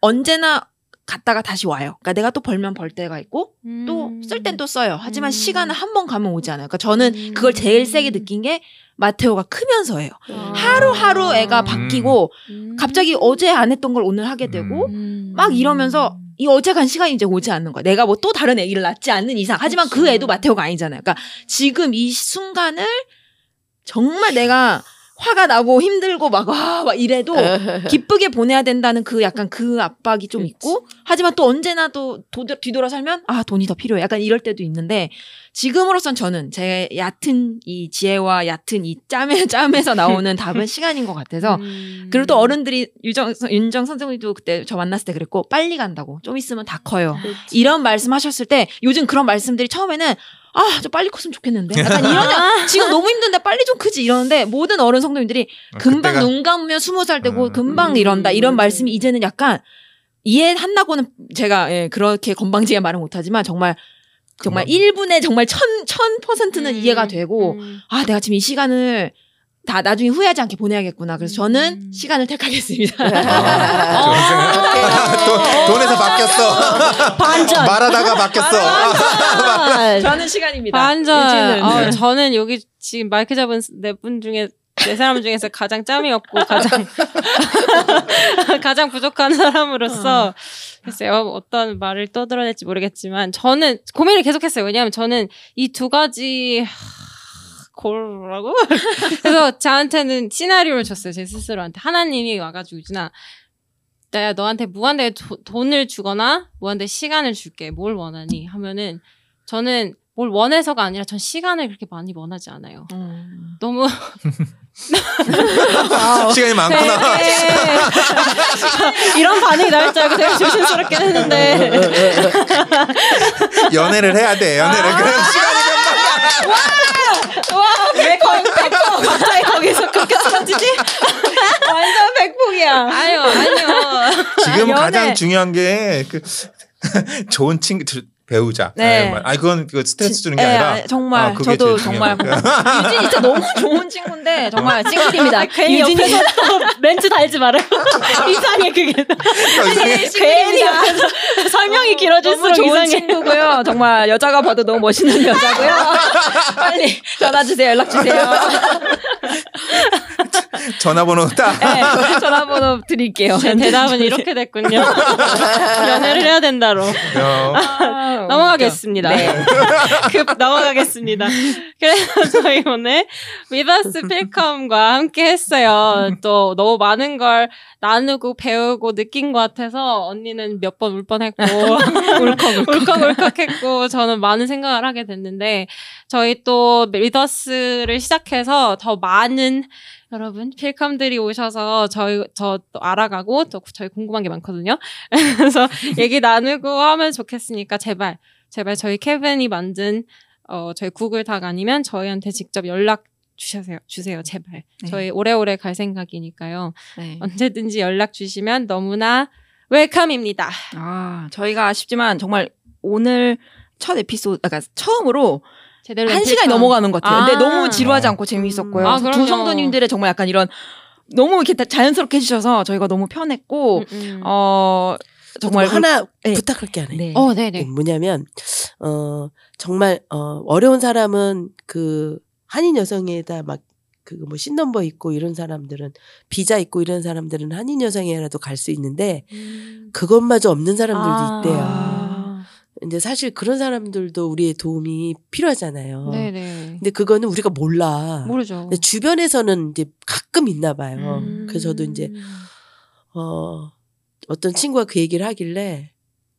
언제나 갔다가 다시 와요. 그러니까 내가 또 벌면 벌 때가 있고 또쓸 땐 또 써요. 하지만 음. 시간은 한 번 가면 오지 않아요. 그러니까 저는 음. 그걸 제일 세게 느낀 게 마테오가 크면서예요. 아. 하루하루 애가 음. 바뀌고 음. 갑자기 어제 안 했던 걸 오늘 하게 되고 음. 막 이러면서 이 어제 간 시간이 이제 오지 않는 거야. 내가 뭐 또 다른 애기를 낳지 않는 이상. 하지만 그. 애도 마테오가 아니잖아요. 그러니까 지금 이 순간을 정말 내가 화가 나고 힘들고 막, 와, 막 이래도 기쁘게 보내야 된다는 그 약간 그 압박이 좀 있고 하지만 또 언제나 또 도, 뒤돌아 살면 아 돈이 더 필요해. 약간 이럴 때도 있는데 지금으로선 저는 제 얕은 이 지혜와 얕은 이 짬에 짬에서 나오는 답은 시간인 것 같아서 음. 그리고 또 어른들이 유정 윤정 선생님도 그때 저 만났을 때 그랬고 빨리 간다고. 좀 있으면 다 커요. 이런 말씀 하셨을 때 요즘 그런 말씀들이 처음에는 아, 저 빨리 컸으면 좋겠는데. 약간 이러냐. 지금 너무 힘든데 빨리 좀 크지 이러는데 모든 어른 성도님들이 금방 그때가- 눈 감으면 스무 살 되고 음. 금방 음, 이런다. 이런. 말씀이 이제는 약간 이해한다고는 제가 예, 그렇게 건방지게 말은 못하지만 정말 정말 금방. 1분에 정말 천, 천 퍼센트는 음. 이해가 되고 음. 아, 내가 지금 이 시간을 다 나중에 후회하지 않게 보내야겠구나. 그래서 저는 음. 시간을 택하겠습니다. 아, 좋은 생각. 돈, 돈에서 바뀌었어. 반전. 말하다가 바뀌었어. 아, 저는 시간입니다. 반전. 어, 저는 여기 지금 마이크 잡은 네 분 중에 네 사람 중에서 가장 짬이 없고 가장 가장 부족한 사람으로서 글쎄요 어떤 말을 떠들어낼지 모르겠지만 저는 고민을 계속했어요. 왜냐하면 저는 이 두 가지 하, 고르라고 그래서 저한테는 시나리오를 줬어요. 제 스스로한테 하나님이 와가지고 유진아 내가 너한테 무한대 도- 돈을 주거나 무한대 시간을 줄게. 뭘 원하니? 하면은 저는 뭘 원해서가 아니라 전 시간을 그렇게 많이 원하지 않아요. 음. 너무 시간이 많구나. 되게 이런 반응이 나올 줄 알고 되게 조심스럽긴 했는데 연애를 해야 돼. 연애를. 그럼 시간이 왜 거기 갑자기 거기서 그렇게 던지지? 완전 백폭이야. 아유 아니요 지금 연애. 가장 중요한 게 그 좋은 친구 배우자. 네. 아 그건 그 스트레스 주는 게 예, 아니라 아, 정말 아, 저도 정말. 유진이 진짜 너무 좋은 친구인데 정말. 괜히 옆에서 또 멘트 달지 말아요 이상해 그게 괜히 옆에서 설명이 너무 길어질수록 좋은 이상해 친구고요. 정말 여자가 봐도 너무 멋있는 여자고요. 빨리 전화 주세요. 연락 주세요. 전화번호 딱. 네, 전화번호 드릴게요. 제 대답은 이렇게 됐군요 연애를 해야 된다로 어, 아, 넘어가겠습니다. 네. 급 넘어가겠습니다. 그래서 저희 오늘 위버스 필컴과 함께 했어요. 또 너무 많은 걸 나누고 배우고 느낀 것 같아서 언니는 몇 번 울 뻔했고 울컥 울컥 울컥했고 저는 많은 생각을 하게 됐는데 저희 또 리더스를 시작해서 더 많은 여러분 필컴들이 오셔서 저희 저 또 알아가고 또 저희 궁금한 게 많거든요. 그래서 얘기 나누고 하면 좋겠으니까 제발 제발 저희 케빈이 만든 어 저희 구글 닥 아니면 저희한테 직접 연락 주세요. 주세요. 제발. 네. 저희 오래오래 갈 생각이니까요. 네. 언제든지 연락 주시면 너무나 웰컴입니다. 아, 저희가 아쉽지만 정말 오늘 첫 에피소드, 그러니까 처음으로 제대로 한된 시간이. 넘어가는 것 같아요. 근데 아. 너무 지루하지 않고 재미있었고요. 아, 두 그럼요. 성도님들의 정말 약간 이런 너무 이렇게 다 자연스럽게 해주셔서 저희가 너무 편했고, 음, 음. 어, 정말 정말. 하나 네. 부탁할 게 하나. 네. 어, 네네. 뭐냐면 어 정말 어 어려운 사람은 그 한인 여성에다 막 그뭐 신넘버 있고 이런 사람들은 비자 있고 이런 사람들은 한인 여성에라도 갈 수 있는데 음. 그것마저 없는 사람들도 아. 있대요. 아. 이제 사실 그런 사람들도 우리의 도움이 필요하잖아요. 네네. 근데 그거는 우리가 몰라. 모르죠. 근데 주변에서는 이제 가끔 있나 봐요. 음. 그래서 저도 이제 어 어떤 친구가 그 얘기를 하길래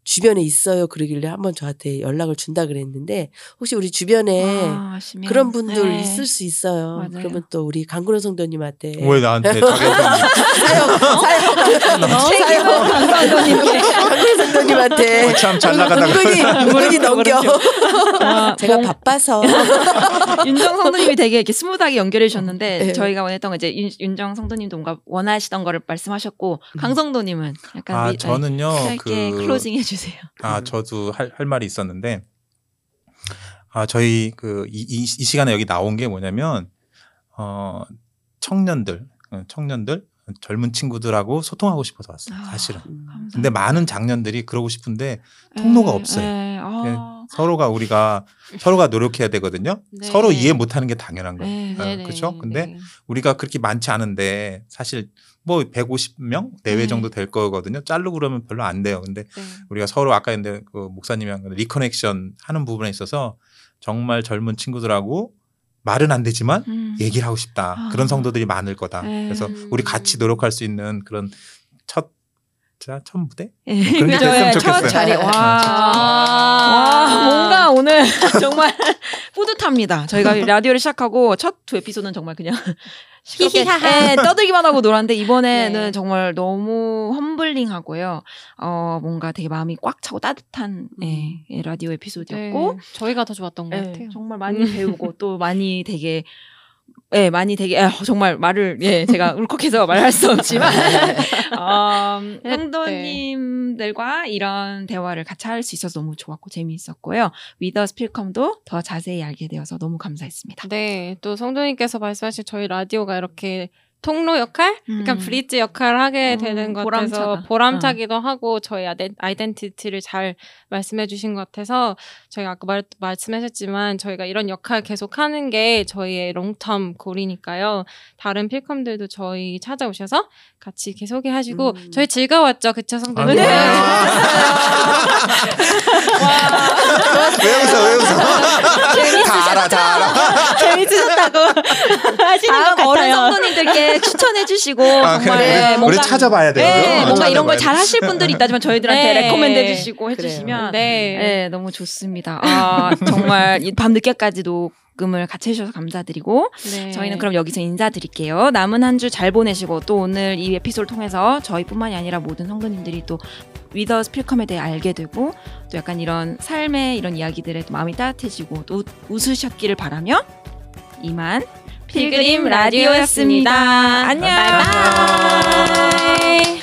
주변에 있어요 그러길래 한번 저한테 연락을 준다 그랬는데 혹시 우리 주변에 아. 그런 분들 네. 있을 수 있어요. 맞아요. 그러면 또 우리 강근호 성도님한테 왜 나한테 자기 사요 강근호 성도님한테 참잘 나가다가 은근히 은근히 넘겨. 아, 제가 봉- 바빠서 윤정 성도님이 되게 이렇게 smooth하게 연결해 주셨는데 네. 저희가 원했던 거 이제 윤, 윤정 성도님도 뭔가 원하시던 거를 말씀하셨고 강성도님은 약간 아 미- 저는요 짧게 그 closing 해주세요. 아, 저도 할, 할 말이 있었는데, 아, 저희 그, 이, 이, 이 시간에 여기 나온 게 뭐냐면, 어, 청년들, 어, 청년들, 젊은 친구들하고 소통하고 싶어서 왔어요, 아, 사실은. 감사합니다. 근데 많은 장년들이 그러고 싶은데, 통로가 없어요. 네, 아, 서로가 우리가, 서로가 노력해야 되거든요. 네. 서로 이해 못하는 게 당연한 거예요. 네, 어, 네네. 그렇죠? 근데 네. 우리가 그렇게 많지 않은데, 사실 뭐 150명 내외 네. 정도 될 거거든요. 자르고 그러면 별로 안 돼요. 근데 네. 우리가 서로 아까 근데 그 목사님이 한 건데 리커넥션 하는 부분에 있어서 정말 젊은 친구들하고 말은 안 되지만 음. 얘기를 하고 싶다. 아. 그런 성도들이 많을 거다. 네. 그래서 우리 같이 노력할 수 있는 그런 첫, 자, 첫 무대? 예, 그런 게 그죠? 됐으면 예, 첫. 자리. 와. 아. 와, 뭔가 오늘 정말 뿌듯합니다. 저희가 라디오를 시작하고 첫 두 에피소드는 정말 그냥 히히하하. 예, 떠들기만 하고 놀았는데 이번에는 네. 정말 너무 험블링하고요. 어, 뭔가 되게 마음이 꽉 차고 따뜻한 예, 예, 라디오 에피소드였고 네, 저희가 더 좋았던 것 예, 같아요. 정말 많이 배우고 또 많이 되게 예, 많이 되게 예, 정말 말을 예, 제가 울컥해서 말할 수 없지만 어, 네. 성도님들과 이런 대화를 같이 할 수 있어서 너무 좋았고 재미있었고요. 위더 스필컴도 더 자세히 알게 되어서 너무 감사했습니다. 네, 또 성도님께서 말씀하신 저희 라디오가 이렇게 통로 역할, 약간 음. 브릿지 역할을 하게 음, 되는 것 보람차다. 같아서 보람차기도 하고 저희 아덴, 아이덴티티를 잘 말씀해 주신 것 같아서 저희가 아까 말, 말씀하셨지만 저희가 이런 역할 계속 하는 게 저희의 롱텀 골이니까요. 다른 필컴들도 저희 찾아오셔서 같이 계속 하시고 음. 저희 즐거웠죠, 그쵸 성도님? 네. 왜 웃어, 왜 웃어? 다 알아, 다 알아. 재밌으셨다고 하시는 것 어른 같아요. 성도님들께 추천해 주시고 아, 정말 그래. 네, 우리 뭔가 찾아봐야 돼요. 네, 어, 뭔가 이런 걸 찾아봐야 잘 하실 분들이 있다지만 저희들한테 네. recommend 해 주시고 해 주시면 네. 네, 너무 좋습니다. 아, 정말 이밤 늦게까지 녹음을 같이 해주셔서 감사드리고 네. 저희는 그럼 여기서 인사드릴게요. 남은 한 주 잘 보내시고 또 오늘 이 에피소드를 통해서 저희뿐만이 아니라 모든 성도님들이 또 위더 스필컴에 대해 알게 되고 또 약간 이런 삶의 이런 이야기들에 또 마음이 따뜻해지고 또 웃- 웃으셨기를 바라며 이만 필그림 라디오였습니다. 안녕. 바이바이.